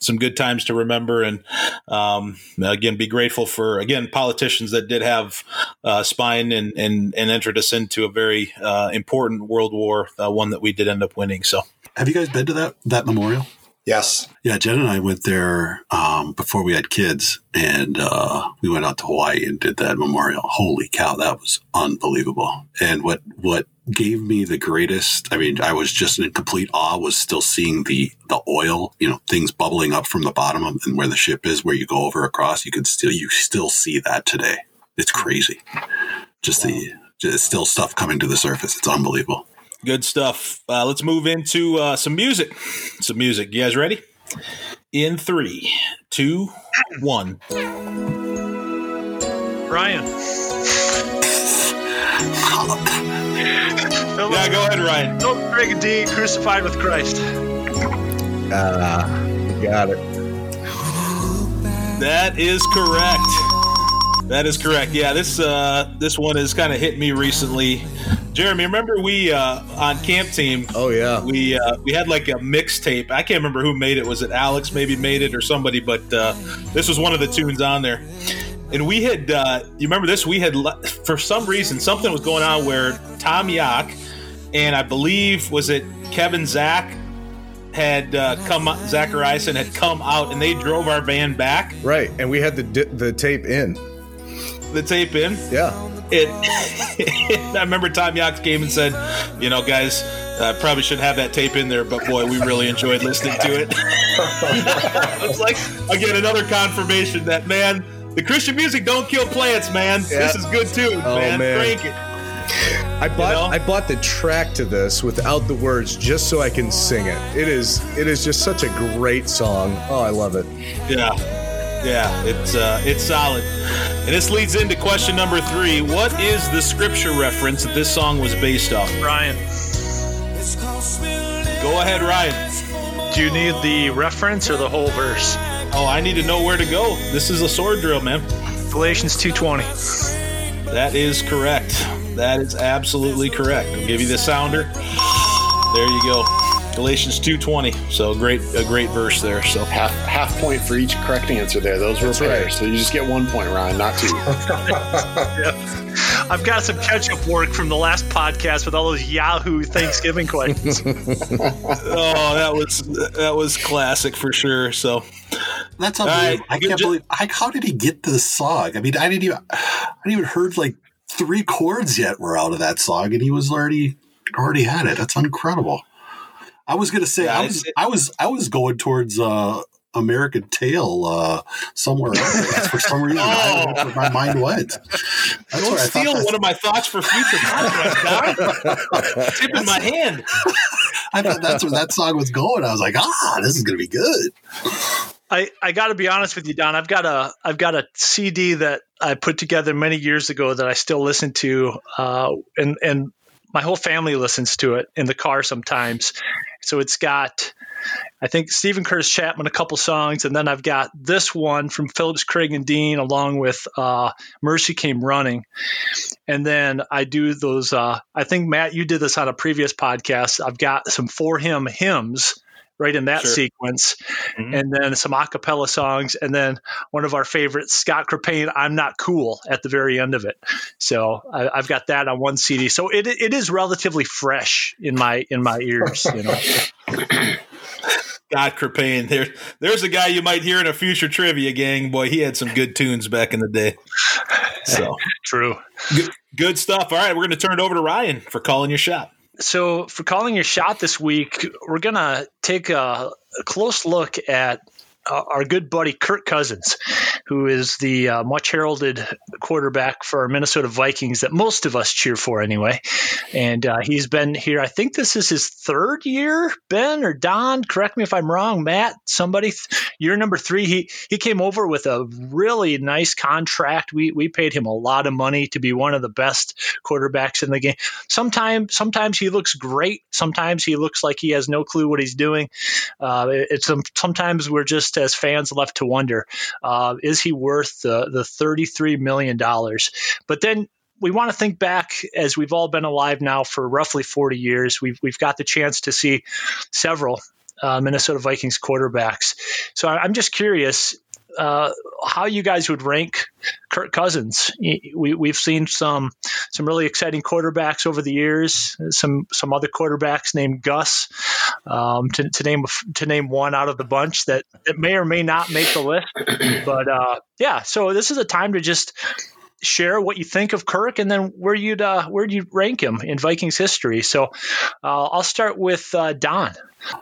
some good times to remember, and um, again, be grateful for again politicians that did have uh, spine and, and and entered us into a very uh, important World War, uh, one that we did end up winning. So Have you guys been to that that memorial? Yes. Yeah, Jen and I went there um, before we had kids, and uh, we went out to Hawaii and did that memorial. Holy cow, that was unbelievable! And what what gave me the greatest, I mean, I was just in complete awe. Was still seeing the the oil, you know, things bubbling up from the bottom of, and where the ship is, where you go over across, you could still you still see that today. It's crazy. Just the just still stuff coming to the surface. It's unbelievable. Good stuff. Uh, let's move into uh, some music. Some music. You guys ready? In three, two, one. Ryan. Yeah, go ahead, Ryan. Don't Greg D crucified with Christ. Ah, you got it. That is correct. That is correct. Yeah, this uh, this one has kind of hit me recently. Jeremy, remember we uh, on camp team Oh yeah. we uh, we had like a mixtape. I can't remember who made it. Was it Alex? Maybe made it or somebody. But uh, this was one of the tunes on there. And we had, uh, you remember this? We had, for some reason, something was going on where Tom Yock and I believe was it Kevin Zach had uh, come, Zachariason had come out and they drove our van back, Right, and we had the the tape in. The tape in. Yeah. It, I remember Tom Yox came and said, you know, guys, I probably should have that tape in there, but boy, we really enjoyed listening to it. it's like, again, another confirmation that, man, the Christian music don't kill plants, man. This is good too, Oh, man. man. Crank it. I bought know? I bought the track to this without the words just so I can sing it. It is it is just such a great song. Oh, I love it. Yeah. Yeah, it's uh, it's solid. And this leads into question number three. What is the scripture reference that this song was based off? Ryan. Go ahead, Ryan. Do you need the reference or the whole verse? Oh, I need to know where to go. This is a sword drill, man. Galatians 2:20. That is correct. That is absolutely correct. I'll give you the sounder. There you go. Galatians 2:20. So great a great verse there. So Half half point for each correct answer there. Those were That's pairs. right. So you just get one point, Ryan, not two. I've got some catch-up work from the last podcast with all those Yahoo Thanksgiving questions. oh, that was that was classic for sure. So That's unbelievable. I can't believe. I, how did he get this song? I mean, I didn't even. I didn't even heard like three chords yet were out of that song, and he was already already had it. That's incredible. I was gonna say yeah, I was I was I was going towards uh American Tail uh, somewhere else. for some reason. oh. I, my mind went. That's Don't steal one of my thoughts for future podcast, Tip in my hand. I thought that's where that song was going. I was like, ah, this is going to be good. I, I got to be honest with you, Don. I've got a I've got a CD that I put together many years ago that I still listen to, uh, and and my whole family listens to it in the car sometimes. So it's got, I think Steven Curtis Chapman a couple songs, and then I've got this one from Phillips Craig and Dean along with uh, Mercy Came Running, and then I do those. Uh, I think Matt, you did this on a previous podcast. I've got some for him hymns right in that sure. sequence, mm-hmm. and then some acapella songs, and then one of our favorites, Scott Krippayne, "I'm Not Cool" at the very end of it. So I, have got that on one CD. So it it is relatively fresh in my in my ears, you know. Scott Krippayne, there, there's a guy you might hear in a future trivia gang. Boy, he had some good tunes back in the day. So true. Good, good stuff. All right, we're going to turn it over to Ryan for calling your shot. So, for calling your shot this week, we're going to take a, a, close look at uh, our good buddy Kirk Cousins, who is the uh, much heralded quarterback for our Minnesota Vikings that most of us cheer for anyway. And uh, he's been here, I think this is his third year, Ben or Don, correct me if I'm wrong, Matt, somebody, year number three. He, he came over with a really nice contract. We, we paid him a lot of money to be one of the best quarterbacks in the game. Sometimes, sometimes he looks great. Sometimes he looks like he has no clue what he's doing. Uh, it's sometimes we're just just as fans left to wonder, uh, is he worth the, the $33 million? But then we want to think back as we've all been alive now for roughly 40 years. We've, we've got the chance to see several uh, Minnesota Vikings quarterbacks. So I'm just curious uh, how you guys would rank Kirk Cousins. We, we've seen some some really exciting quarterbacks over the years. Some some other quarterbacks named Gus, um, to, to, name to name one out of the bunch that, that may or may not make the list. But uh, yeah, so this is a time to just share what you think of Kirk and then where you'd uh, where you rank him in Vikings history. So uh, I'll start with uh, Don.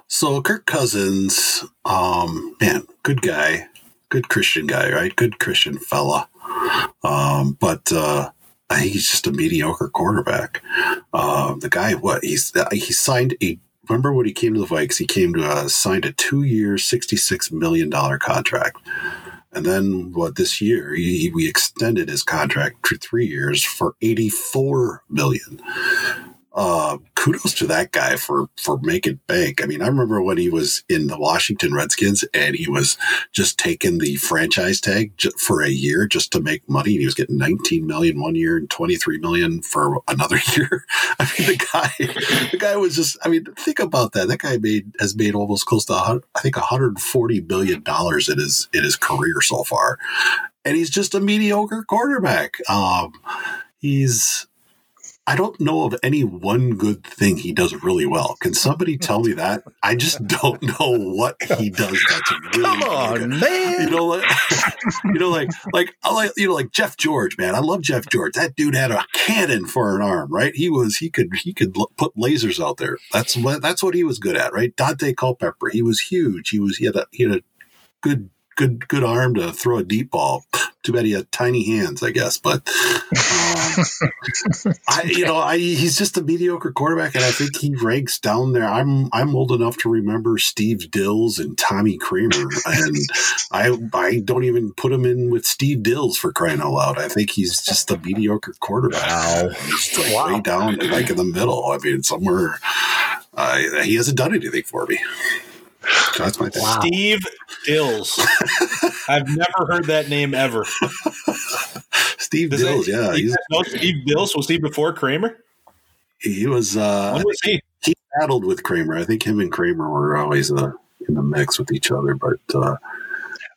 So Kirk Cousins, um, man, good guy good Christian guy, right? Good Christian fella. Um, but uh, I think he's just a mediocre quarterback. Uh, the guy, what he's he signed a. Remember when he came to the Vikes? He came to uh, signed a two-year, sixty-six million dollar contract, and then what? This year, he, we extended his contract for three years for eighty-four million uh, kudos to that guy for for making bank. I mean, I remember when he was in the Washington Redskins and he was just taking the franchise tag for a year just to make money. He was getting 19 million one year and 23 million for another year. I mean, the guy, the guy was just. I mean, think about that. That guy made has made almost close to I think 140 billion dollars in his in his career so far, and he's just a mediocre quarterback. Um, he's I don't know of any one good thing he does really well. Can somebody tell me that? I just don't know what he does that's really Come on, good. man. You know, like, you know, like, like, I like, you know, like Jeff George, man. I love Jeff George. That dude had a cannon for an arm, right? He was, he could, he could put lasers out there. That's what, that's what he was good at, right? Daunte Culpepper. He was huge. He was, he had a, he had a good good good arm to throw a deep ball. Too bad he had tiny hands, I guess. But um, I, you know, I, he's just a mediocre quarterback, and I think he ranks down there. I'm I'm old enough to remember Steve Dils and Tommy Kramer, and I I don't even put him in with Steve Dils for crying out loud. I think he's just a mediocre quarterback. Wow, he's like wow. way down, like in the middle. I mean, somewhere. Uh, he hasn't done anything for me. That's my. Wow. Steve Dils. I've never heard that name ever. Steve Does Dils, yeah. He's, no Steve Dils. Was he before Kramer? He was. Uh, when was he? He battled with Kramer. I think him and Kramer were always uh, in the mix with each other, but. Uh,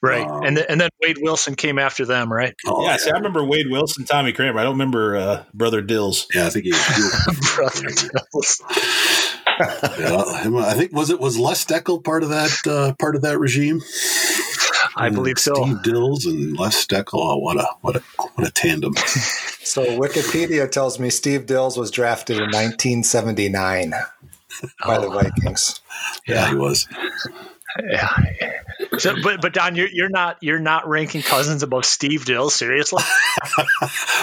Right, um, and and then Wade Wilson came after them, right? Oh, yeah, yeah, see, I remember Wade Wilson, Tommy Kramer. I don't remember uh, Brother Dils. Yeah, I think he. Was, Brother Dils yeah, I think was it was Les Steckel part of that uh, part of that regime. I believe so. Steve Dils and Les Steckel. Oh, what a what a what a tandem. So Wikipedia tells me Steve Dils was drafted in 1979 by the Oh. Vikings. Yeah, he was. Yeah. So, but but Don, you're you're not you're not ranking Cousins above Steve Dill. Seriously?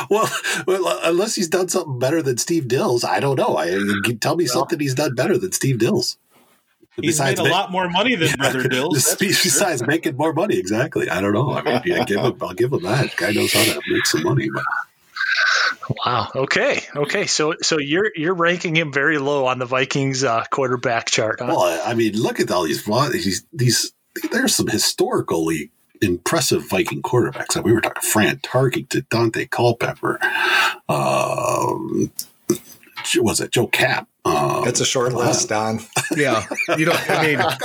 Well, well, unless he's done something better than Steve Dils, I don't know. I can tell me Well- something he's done better than Steve Dils. He's made a ma- lot more money than Brother Dils. that's for sure. Besides making more money, exactly. I don't know. I mean, yeah, give him, I'll give him that. Guy knows how to make some money. But Wow. Okay. Okay. So so you're you're ranking him very low on the Vikings uh, quarterback chart. Huh? well, I- I mean, look at all these. These, these there's some historically impressive Viking quarterbacks. we were talking Fran Tarkenton, Daunte Culpepper. Um, was it Joe Kapp? Um, It's a short list, Don. Yeah, you don't. I mean,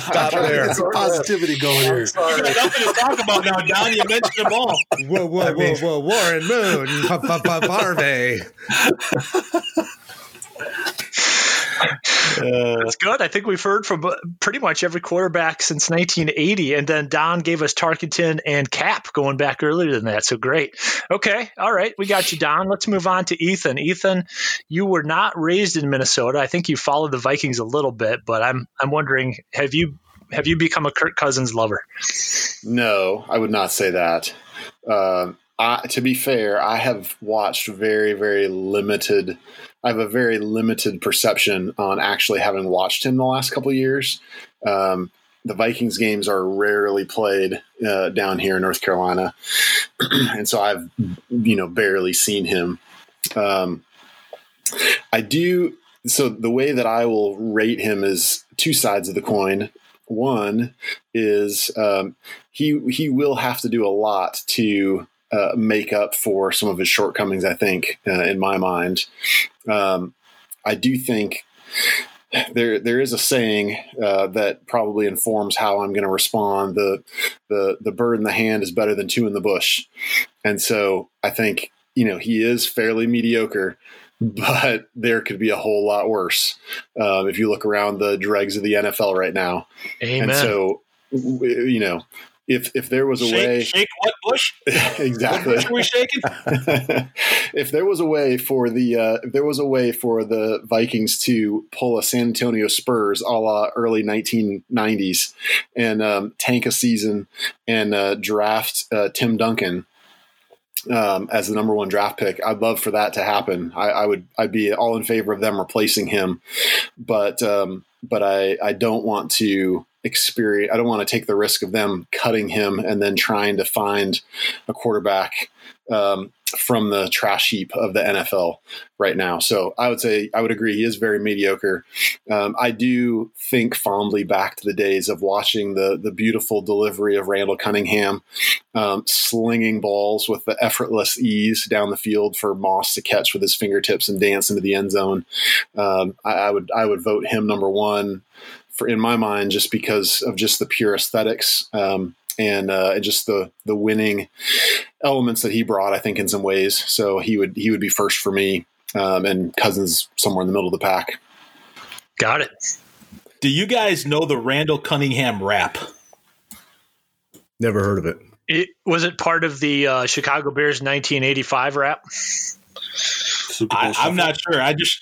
stop there. Get some positivity going here. You got nothing to talk about now, Don. You mentioned them all. Whoa, whoa, whoa, whoa! Warren Moon, Pa- pa- pa- That's good. I think we've heard from uh, pretty much every quarterback since 1980, and then Don gave us Tarkenton and Kapp going back earlier than that. So great. Okay, all right, we got you, Don. Let's move on to Ethan. Ethan, you were not raised in Minnesota. I think you followed the Vikings a little bit, but I'm I'm wondering have you have you become a Kirk Cousins lover? No, I would not say that. Um I, to be fair, I have watched very, very limited. I have a very limited perception on actually having watched him the last couple years. Um, the Vikings games are rarely played uh, down here in North Carolina, and so I've you know barely seen him. Um, I do. So the way that I will rate him is two sides of the coin. One is um, he he will have to do a lot to uh, make up for some of his shortcomings. I think, uh, in my mind, um, I do think there there is a saying uh, that probably informs how I'm going to respond. The the the bird in the hand is better than two in the bush, and so I think you know he is fairly mediocre. But there could be a whole lot worse um, if you look around the dregs of the NFL right now. Amen. And so, you know, if if there was a Shake, way, shake what bush? What exactly. bush are we shaking? if there was a way for the uh, if there was a way for the Vikings to pull a San Antonio Spurs a la early 1990s and um, tank a season and uh, draft uh, Tim Duncan um, as the number one draft pick, I'd love for that to happen. I, I would I'd be all in favor of them replacing him, but um, but I I don't want to experience. I don't want to take the risk of them cutting him and then trying to find a quarterback um, from the trash heap of the NFL right now. So I would say I would agree he is very mediocre. Um, I do think fondly back to the days of watching the the beautiful delivery of Randall Cunningham um, slinging balls with the effortless ease down the field for Moss to catch with his fingertips and dance into the end zone. Um, I, I would I would vote him number one for in my mind just because of just the pure aesthetics. Um, and uh, just the the winning elements that he brought, I think in some ways. So he would he would be first for me, um, and Cousins somewhere in the middle of the pack. Got it. Do you guys know the Randall Cunningham rap? Never heard of it. it. Was it part of the uh, Chicago Bears 1985 rap? I. I'm not sure. I just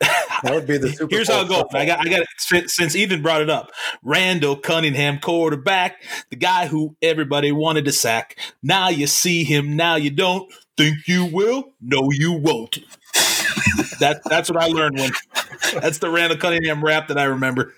That would be the Super here's Bowl how it goes. I got I got it since, Ethan brought it up. Randall Cunningham, quarterback, the guy who everybody wanted to sack. Now you see him. Now you don't. Think you will? No, you won't. that that's what I learned when. That's the Randall Cunningham rap that I remember.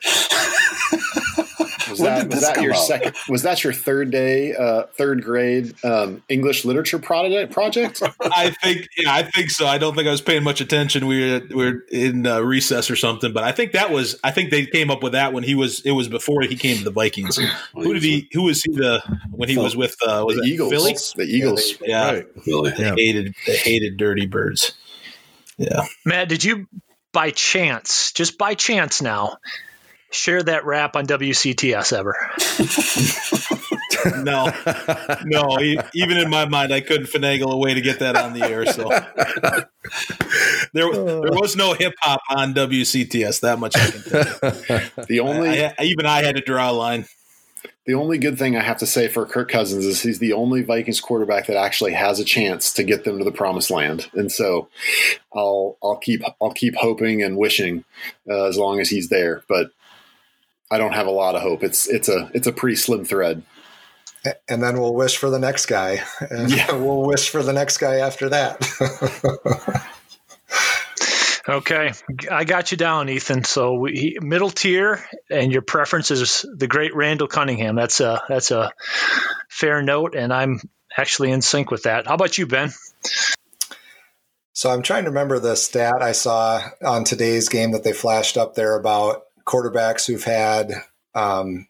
Was When that did was this that your out? second? Was that your third day, uh, third grade um, English literature project? Project? I think, yeah, I think so. I don't think I was paying much attention. We were, we were in uh, recess or something, but I think that was. I think they came up with that when he was. It was before he came to the Vikings. who did he? Who was he? The when he was with uh, was the it Eagles. Philly? The Eagles. Yeah, Right. Really? Yeah. hated they hated dirty birds. Yeah, Matt, did you by chance, just by chance now, share that rap on WCTS ever? no, no. e- Even in my mind, I couldn't finagle a way to get that on the air. So there, there was no hip hop on WCTS. That much I can tell you. The only I, I, even I had to draw a line. the only good thing I have to say for Kirk Cousins is he's the only Vikings quarterback that actually has a chance to get them to the promised land, and so I'll I'll keep I'll keep hoping and wishing uh, as long as he's there. But I don't have a lot of hope. It's it's a it's a pretty slim thread. And then we'll wish for the next guy, and yeah. we'll wish for the next guy after that. Okay, I got you down, Ethan. So we, middle tier, and your preference is the great Randall Cunningham. That's a that's a fair note, and I'm actually in sync with that. How about you, Ben? So I'm trying to remember the stat I saw on today's game that they flashed up there about quarterbacks who've had um,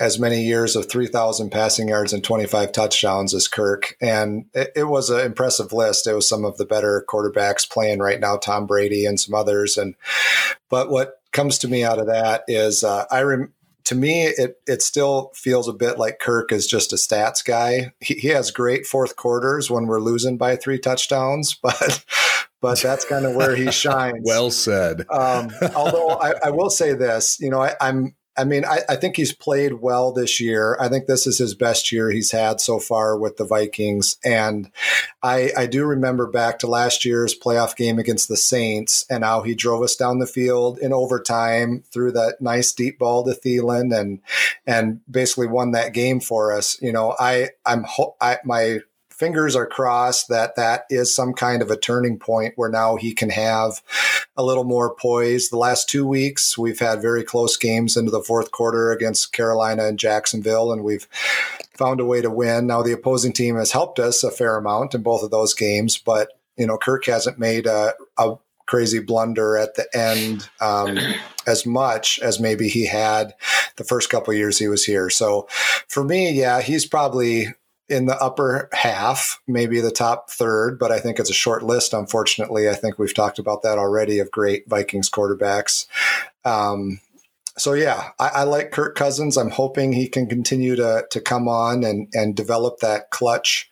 as many years of 3,000 passing yards and 25 touchdowns as Kirk. And it, it, was an impressive list. It was some of the better quarterbacks playing right now, Tom Brady and some others. And, but what comes to me out of that is uh, I rem- to me, it it still feels a bit like Kirk is just a stats guy. He, he has great fourth quarters when we're losing by three touchdowns, but but that's kind of where he shines. well said. Um, although I, I, will say this, you know, I, I'm I mean, I, I, think he's played well this year. I think this is his best year he's had so far with the Vikings. And I, I do remember back to last year's playoff game against the Saints and how he drove us down the field in overtime through that nice deep ball to Thielen and and basically won that game for us. You know, I I'm I, my fingers are crossed that that is some kind of a turning point where now he can have a little more poise. The last two weeks, we've had very close games into the fourth quarter against Carolina and Jacksonville, and we've found a way to win. Now, the opposing team has helped us a fair amount in both of those games, but you know, Kirk hasn't made a, a crazy blunder at the end um, as much as maybe he had the first couple years he was here. So for me, yeah, he's probably in the upper half, maybe the top third, but I think it's a short list. Unfortunately, I think we've talked about that already of great Vikings quarterbacks. Um, so yeah, I, I, like Kirk Cousins. I'm hoping he can continue to to come on and and develop that clutch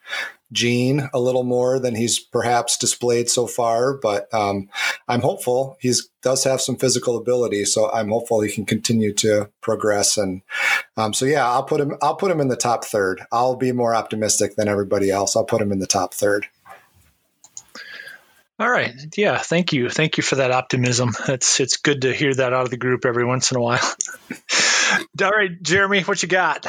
gene a little more than he's perhaps displayed so far. But um, I'm hopeful he does have some physical ability, so I'm hopeful he can continue to progress. And um, so yeah, I'll put him. I'll put him in the top third. I'll be more optimistic than everybody else. I'll put him in the top third. All right. Yeah. Thank you. Thank you for that optimism. It's it's good to hear that out of the group every once in a while. All right, Jeremy, what you got?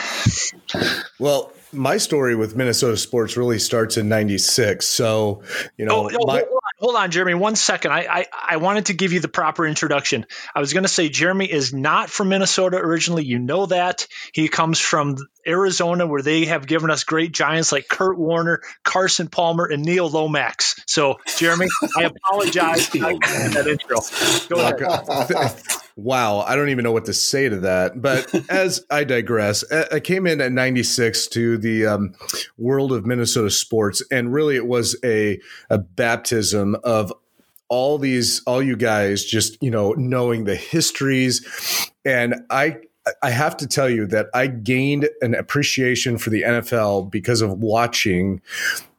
Well, my story with Minnesota sports really starts in '96. So, you know, oh, oh, my- hold, on, hold, on, Jeremy, one second. I, I, I wanted to give you the proper introduction. I was going to say Jeremy is not from Minnesota originally. You know that he comes from Arizona, where they have given us great giants like Kurt Warner, Carson Palmer, and Neil Lomax. So, Jeremy, I apologize for that intro. Go ahead. Wow, I don't even know what to say to that. But as I digress, I came in at 96 to the um, world of Minnesota sports, and really it was a, a baptism of all these, all you guys just, you know, knowing the histories. And I I have to tell you that I gained an appreciation for the NFL because of watching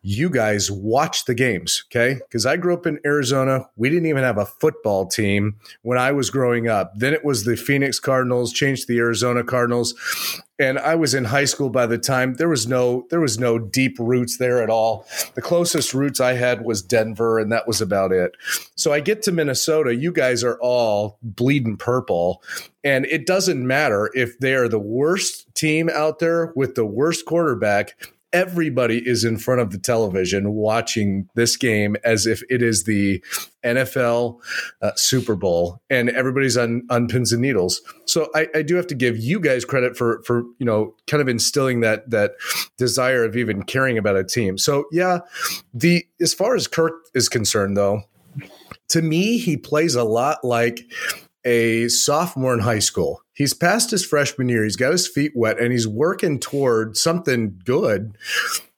you guys watch the games, okay? Because I grew up in Arizona. We didn't even have a football team when I was growing up. Then it was the Phoenix Cardinals, changed to the Arizona Cardinals. And I was in high school by the time there was no there was no deep roots there at all. The closest roots I had was Denver, and that was about it. So I get to Minnesota. You guys are all bleeding purple, and it doesn't matter if they are the worst team out there with the worst quarterback everybody is in front of the television watching this game as if it is the NFL uh, Super Bowl, and everybody's on on pins and needles. So I, I do have to give you guys credit for for you know kind of instilling that that desire of even caring about a team. So yeah, the as far as Kirk is concerned, though, to me he plays a lot like a sophomore in high school. He's past his freshman year. He's got his feet wet and he's working toward something good.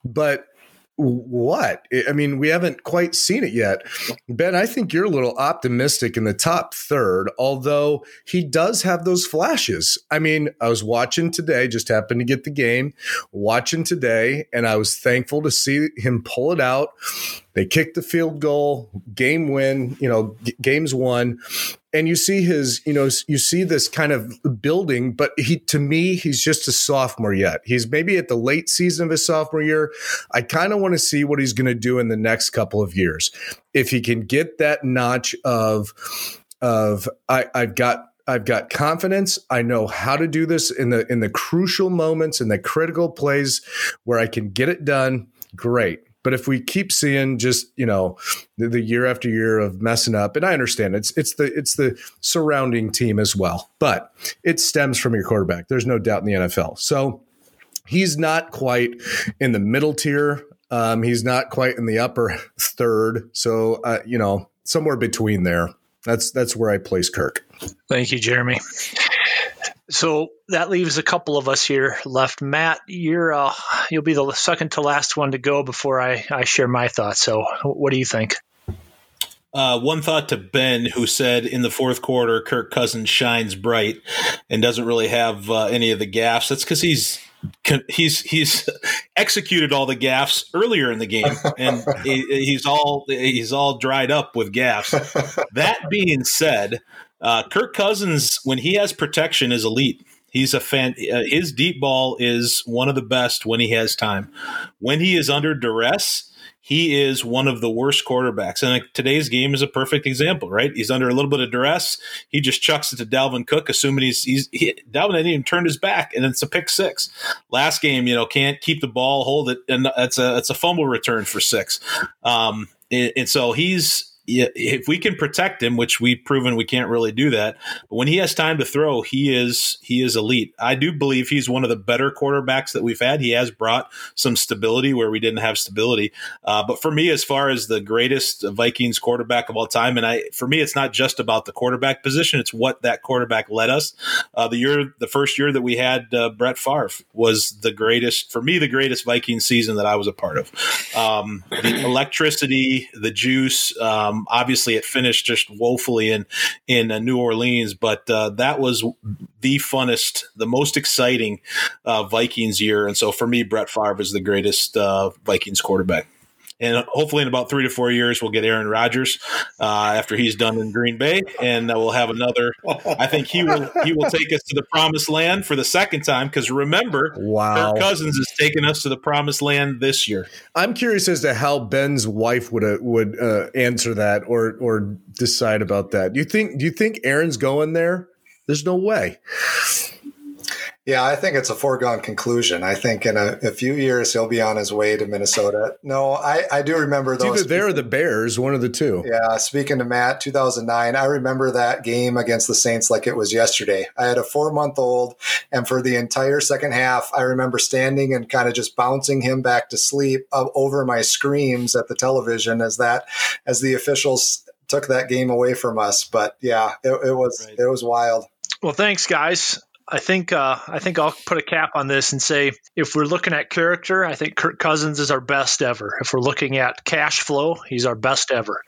But what? I mean, we haven't quite seen it yet. Ben, I think you're a little optimistic in the top third, although he does have those flashes. I mean, I was watching today, just happened to get the game, watching today, and I was thankful to see him pull it out. They kicked the field goal, game win, you know, g- games won. And you see his you know you see this kind of building but he to me he's just a sophomore yet he's maybe at the late season of his sophomore year i kind of want to see what he's going to do in the next couple of years if he can get that notch of of I, i've got I've got confidence. I know how to do this in the in the crucial moments in the critical plays where I can get it done. Great. But if we keep seeing just you know the, the, year after year of messing up, and I understand it's it's the it's the surrounding team as well, but it stems from your quarterback. There's no doubt in the NFL. So he's not quite in the middle tier. Um, he's not quite in the upper third. So uh, you know somewhere between there. That's that's where I place Kirk. Thank you, Jeremy. So that leaves a couple of us here left. Matt, you're uh, you'll be the second to last one to go before I, I share my thoughts. So, what do you think? Uh, one thought to Ben, who said in the fourth quarter, Kirk Cousins shines bright and doesn't really have uh, any of the gaffes. That's because he's he's he's executed all the gaffes earlier in the game, and he, he's all he's all dried up with gaffes. That being said, uh, Kirk Cousins, when he has protection, is elite. He's a fan. Uh, his deep ball is one of the best when he has time. When he is under duress, he is one of the worst quarterbacks. And today's game is a perfect example, right? He's under a little bit of duress. He just chucks it to Dalvin Cook, assuming he's he's he, Dalvin hadn't even turned his back, and it's a pick six. Last game, you know, can't keep the ball, hold it, and that's a it's a fumble return for six. Um, and, and so he's if we can protect him, which we've proven we can't really do that, but when he has time to throw, he is he is elite. I do believe he's one of the better quarterbacks that we've had. He has brought some stability where we didn't have stability. Uh, but for me, as far as the greatest Vikings quarterback of all time, and I for me, it's not just about the quarterback position; it's what that quarterback led us. Uh, the year, the first year that we had uh, Brett Favre was the greatest for me, the greatest Viking season that I was a part of. Um, the electricity, the juice. Um, obviously, it finished just woefully in in uh, New Orleans, but uh, that was the funnest, the most exciting uh, Vikings year. And so, for me, Brett Favre is the greatest uh, Vikings quarterback and hopefully in about three to four years we'll get Aaron Rodgers uh, after he's done in Green Bay, and we'll have another. I think he will he will take us to the promised land for the second time because remember, wow, Kirk Cousins is taking us to the promised land this year. I'm curious as to how Ben's wife would uh, would uh, answer that or or decide about that. Do you think do you think Aaron's going there? There's no way. Yeah, I think it's a foregone conclusion. I think in a, a, few years he'll be on his way to Minnesota. No, I, I do remember it's those. Either there or the Bears, one of the two. Yeah, speaking to Matt, 2009, I remember that game against the Saints like it was yesterday. I had a four month old, and for the entire second half, I remember standing and kind of just bouncing him back to sleep uh, over my screams at the television as that as the officials took that game away from us. But yeah, it, it was right. it was wild. Well, thanks, guys. I think uh, I think I'll put a cap on this and say if we're looking at character, I think Kirk Cousins is our best ever. If we're looking at cash flow, he's our best ever.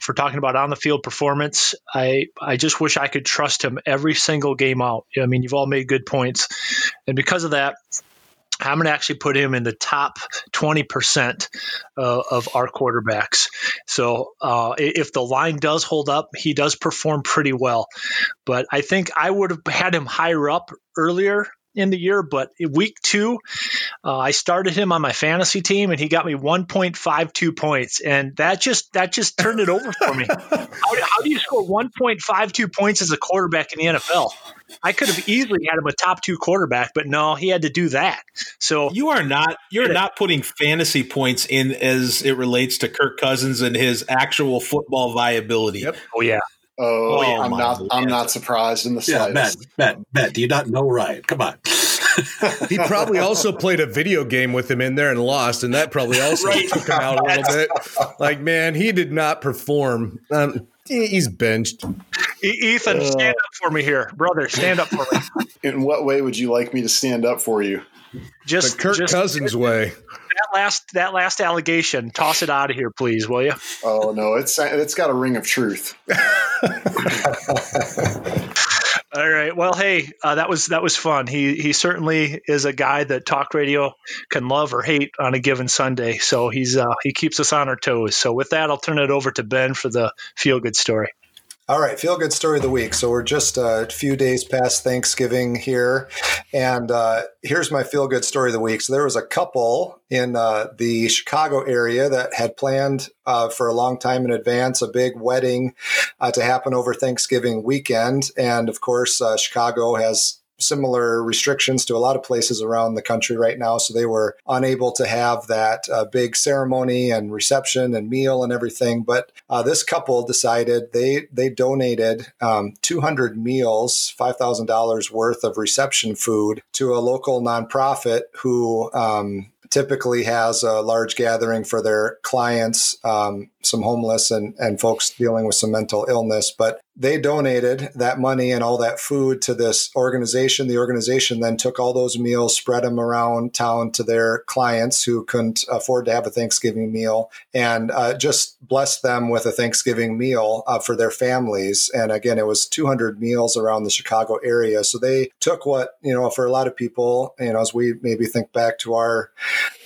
If we're talking about on the field performance, I I just wish I could trust him every single game out. I mean, you've all made good points, and because of that, I'm going to actually put him in the top 20% uh, of our quarterbacks. So uh, if the line does hold up, he does perform pretty well. But I think I would have had him higher up earlier in the year, but week two, uh, I started him on my fantasy team, and he got me 1.52 points, and that just that just turned it over for me. how, how, do you score 1.52 points as a quarterback in the NFL? I could have easily had him a top two quarterback, but no, he had to do that. So you are not you're not putting fantasy points in as it relates to Kirk Cousins and his actual football viability. Yep. Oh yeah. Oh, oh I'm not. I'm not surprised in the slightest. Yeah, Matt, Matt, Matt, do you not know right? Come on. he probably also played a video game with him in there and lost, and that probably also right. took him out a little bit. Like, man, he did not perform. Um, he's benched. Ethan, uh, stand up for me here, brother. Stand up for me. In what way would you like me to stand up for you? Just the Kirk just, Cousins way that last that last allegation, toss it out of here, please, will you? Oh no, it's it's got a ring of truth. All right. Well, hey, uh, that was that was fun. He he certainly is a guy that talk radio can love or hate on a given Sunday. So he's uh, he keeps us on our toes. So with that, I'll turn it over to Ben for the feel good story. All right, feel good story of the week. So we're just a few days past Thanksgiving here, and uh, here's my feel good story of the week. So there was a couple in uh, the Chicago area that had planned uh, for a long time in advance a big wedding uh, to happen over Thanksgiving weekend, and of course, uh, Chicago has similar restrictions to a lot of places around the country right now. So they were unable to have that uh, big ceremony and reception and meal and everything. But uh, this couple decided they they donated um, 200 meals, five thousand dollars worth of reception food to a local nonprofit who. Um, typically has a large gathering for their clients, um, some homeless and, and folks dealing with some mental illness. But they donated that money and all that food to this organization. The organization then took all those meals, spread them around town to their clients who couldn't afford to have a Thanksgiving meal, and uh, just blessed them with a Thanksgiving meal uh, for their families. And again, it was 200 meals around the Chicago area. So they took what, you know, for a lot of people, you know, as we maybe think back to our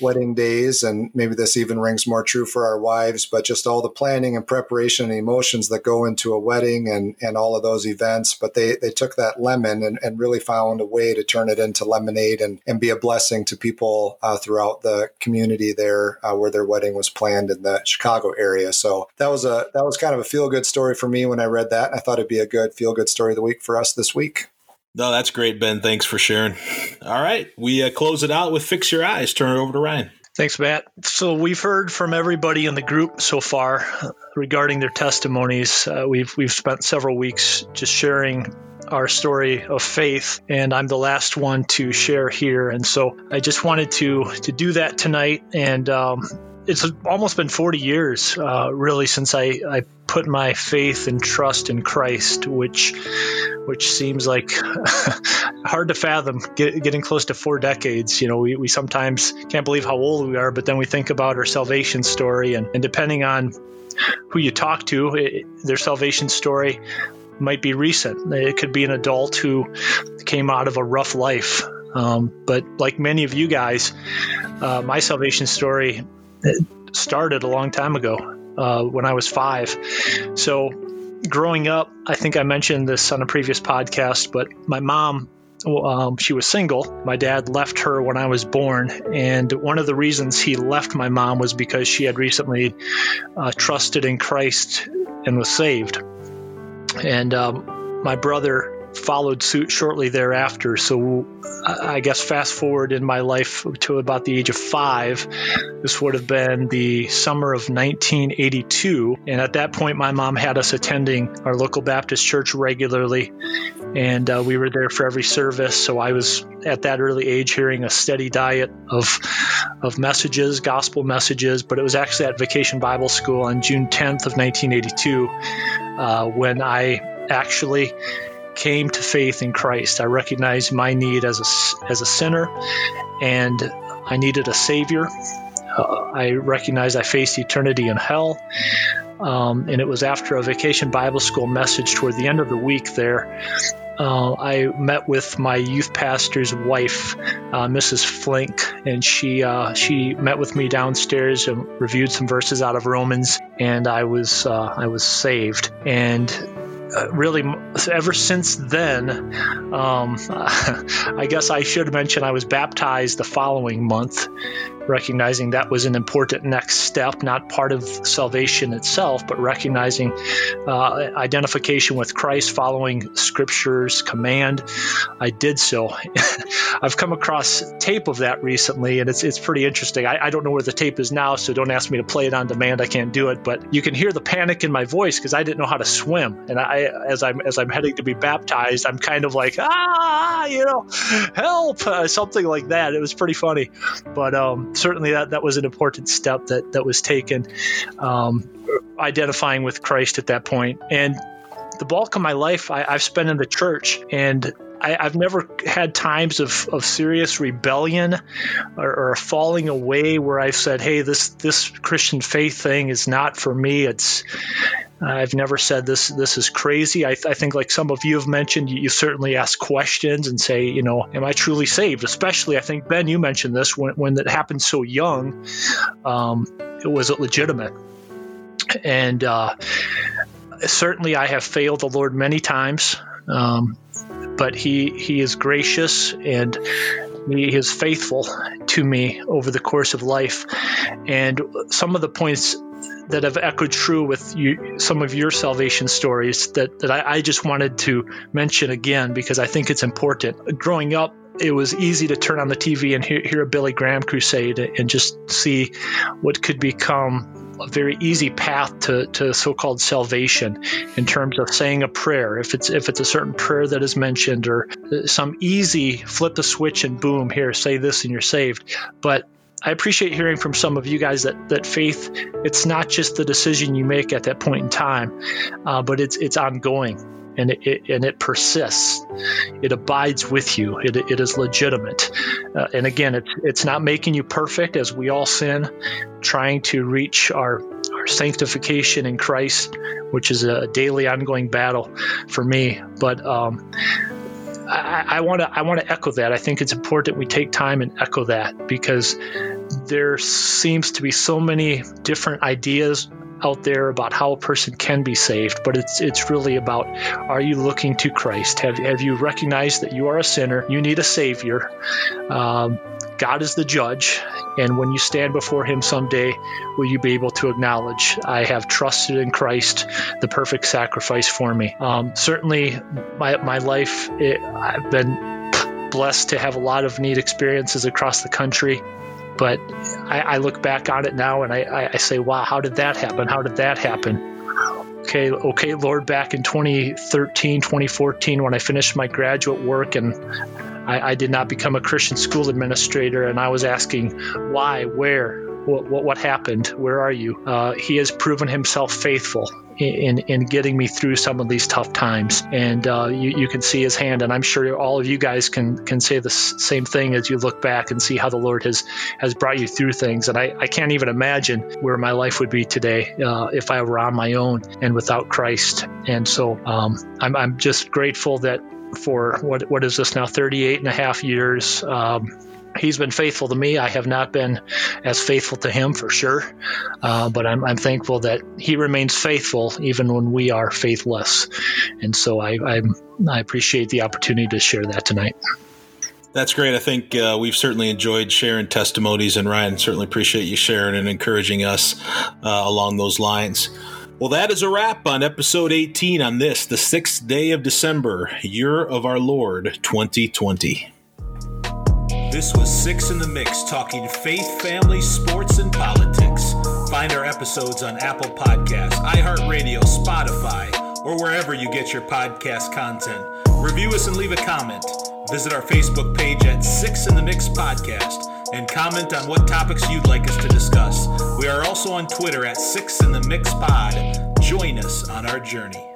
wedding days, and maybe this even rings more true for our wives, but just all the planning and preparation and emotions that go into a wedding and and, and all of those events. But they, they took that lemon and, and really found a way to turn it into lemonade and, and be a blessing to people uh, throughout the community there uh, where their wedding was planned in the Chicago area. So that was a that was kind of a feel good story for me when I read that. I thought it'd be a good feel good story of the week for us this week. No, that's great, Ben. Thanks for sharing. All right, we uh, close it out with "Fix Your Eyes." Turn it over to Ryan. Thanks, Matt. So we've heard from everybody in the group so far regarding their testimonies. Uh, we've we've spent several weeks just sharing our story of faith, and I'm the last one to share here. And so I just wanted to to do that tonight. And um, it's almost been 40 years, uh, really, since I, I put my faith and trust in Christ, which which seems like hard to fathom. Get, getting close to four decades, you know, we, we sometimes can't believe how old we are, but then we think about our salvation story, and, and depending on who you talk to, it, their salvation story might be recent. It could be an adult who came out of a rough life. Um, but like many of you guys, uh, my salvation story started a long time ago uh, when I was five. So, growing up, I think I mentioned this on a previous podcast, but my mom. Um, she was single. My dad left her when I was born, and one of the reasons he left my mom was because she had recently uh, trusted in Christ and was saved. And um, my brother followed suit shortly thereafter. So I guess fast forward in my life to about the age of five, this would have been the summer of 1982. And at that point, my mom had us attending our local Baptist church regularly. And uh, we were there for every service. So I was at that early age hearing a steady diet of, of messages, gospel messages. But it was actually at Vacation Bible School on June 10th of 1982 uh, when I actually came to faith in Christ. I recognized my need as a, as a sinner and I needed a Savior. Uh, I recognized I faced eternity in hell. Um, and it was after a vacation Bible school message toward the end of the week there. Uh, I met with my youth pastor's wife, uh, Mrs. Flink, and she uh, she met with me downstairs and reviewed some verses out of Romans, and I was uh, I was saved. And really ever since then um, i guess i should mention i was baptized the following month recognizing that was an important next step, not part of salvation itself, but recognizing uh, identification with Christ, following Scripture's command. I did so. I've come across tape of that recently, and it's it's pretty interesting. I, I, don't know where the tape is now, so don't ask me to play it on demand. I can't do it, but you can hear the panic in my voice because I didn't know how to swim, and I as I'm as I'm heading to be baptized, I'm kind of like ah, you know, help, uh, something like that. It was pretty funny, but um, certainly that, that was an important step that, that was taken, um, identifying with Christ at that point. And the bulk of my life I, have spent in the church, and I, have never had times of, of serious rebellion or, or, falling away where I've said, "Hey, this this Christian faith thing is not for me." It's I've never said this this is crazy. I, I think like some of you have mentioned, you, you, certainly ask questions and say, you know, am I truly saved? Especially, I think Ben, you mentioned this when when it happened so young. Um, was it legitimate? And uh, certainly I have failed the Lord many times, um, but He He is gracious and He is faithful to me over the course of life. And some of the points that have echoed true with you, some of your salvation stories that, that I, I just wanted to mention again because I think it's important. Growing up, it was easy to turn on the TV and hear, hear, a Billy Graham crusade and just see what could become a very easy path to, to so-called salvation in terms of saying a prayer. If it's if it's a certain prayer that is mentioned or some easy flip the switch and boom here say this and you're saved. But I appreciate hearing from some of you guys that that faith it's not just the decision you make at that point in time, uh, but it's it's ongoing and it, and it persists. It abides with you. It, it is legitimate. Uh, and again, it's it's not making you perfect as we all sin, trying to reach our our sanctification in Christ, which is a daily ongoing battle for me. But um, I want to I want to echo that. I think it's important we take time and echo that because there seems to be so many different ideas out there about how a person can be saved, but it's it's really about are you looking to Christ? Have have you recognized that you are a sinner? You need a savior. Um, God is the judge, and when you stand before Him someday, will you be able to acknowledge, I have trusted in Christ, the perfect sacrifice for me? Um, certainly, my, my life, it, I've been blessed to have a lot of neat experiences across the country. But I, I look back on it now and I, I say, wow, how did that happen? How did that happen? okay okay lord back in 2013 2014 when i finished my graduate work and I, I, did not become a Christian school administrator, and I was asking why, where, what, what, what happened, where are you? Uh, he has proven himself faithful in, in getting me through some of these tough times, and uh, you, you can see his hand, and I'm sure all of you guys can can say the same thing as you look back and see how the Lord has has brought you through things, and I, I can't even imagine where my life would be today uh, if I were on my own and without Christ, and so um, I'm, I'm just grateful that for what what is this now? 38 and a half years um, he's been faithful to me i have not been as faithful to him for sure uh, but I'm, I'm, thankful that he remains faithful even when we are faithless and so I, I, I appreciate the opportunity to share that tonight that's great. I think uh, we've certainly enjoyed sharing testimonies, and Ryan certainly appreciate you sharing and encouraging us uh, along those lines. Well, that is a wrap on episode 18 on this, the sixth day of December, year of our Lord 2020. This was Six in the Mix, talking faith, family, sports, and politics. Find our episodes on Apple Podcasts, iHeartRadio, Spotify, or wherever you get your podcast content. Review us and leave a comment. Visit our Facebook page at Six in the Mix Podcast and comment on what topics you'd like us to discuss. We are also on Twitter at Six in the Mix Pod. Join us on our journey.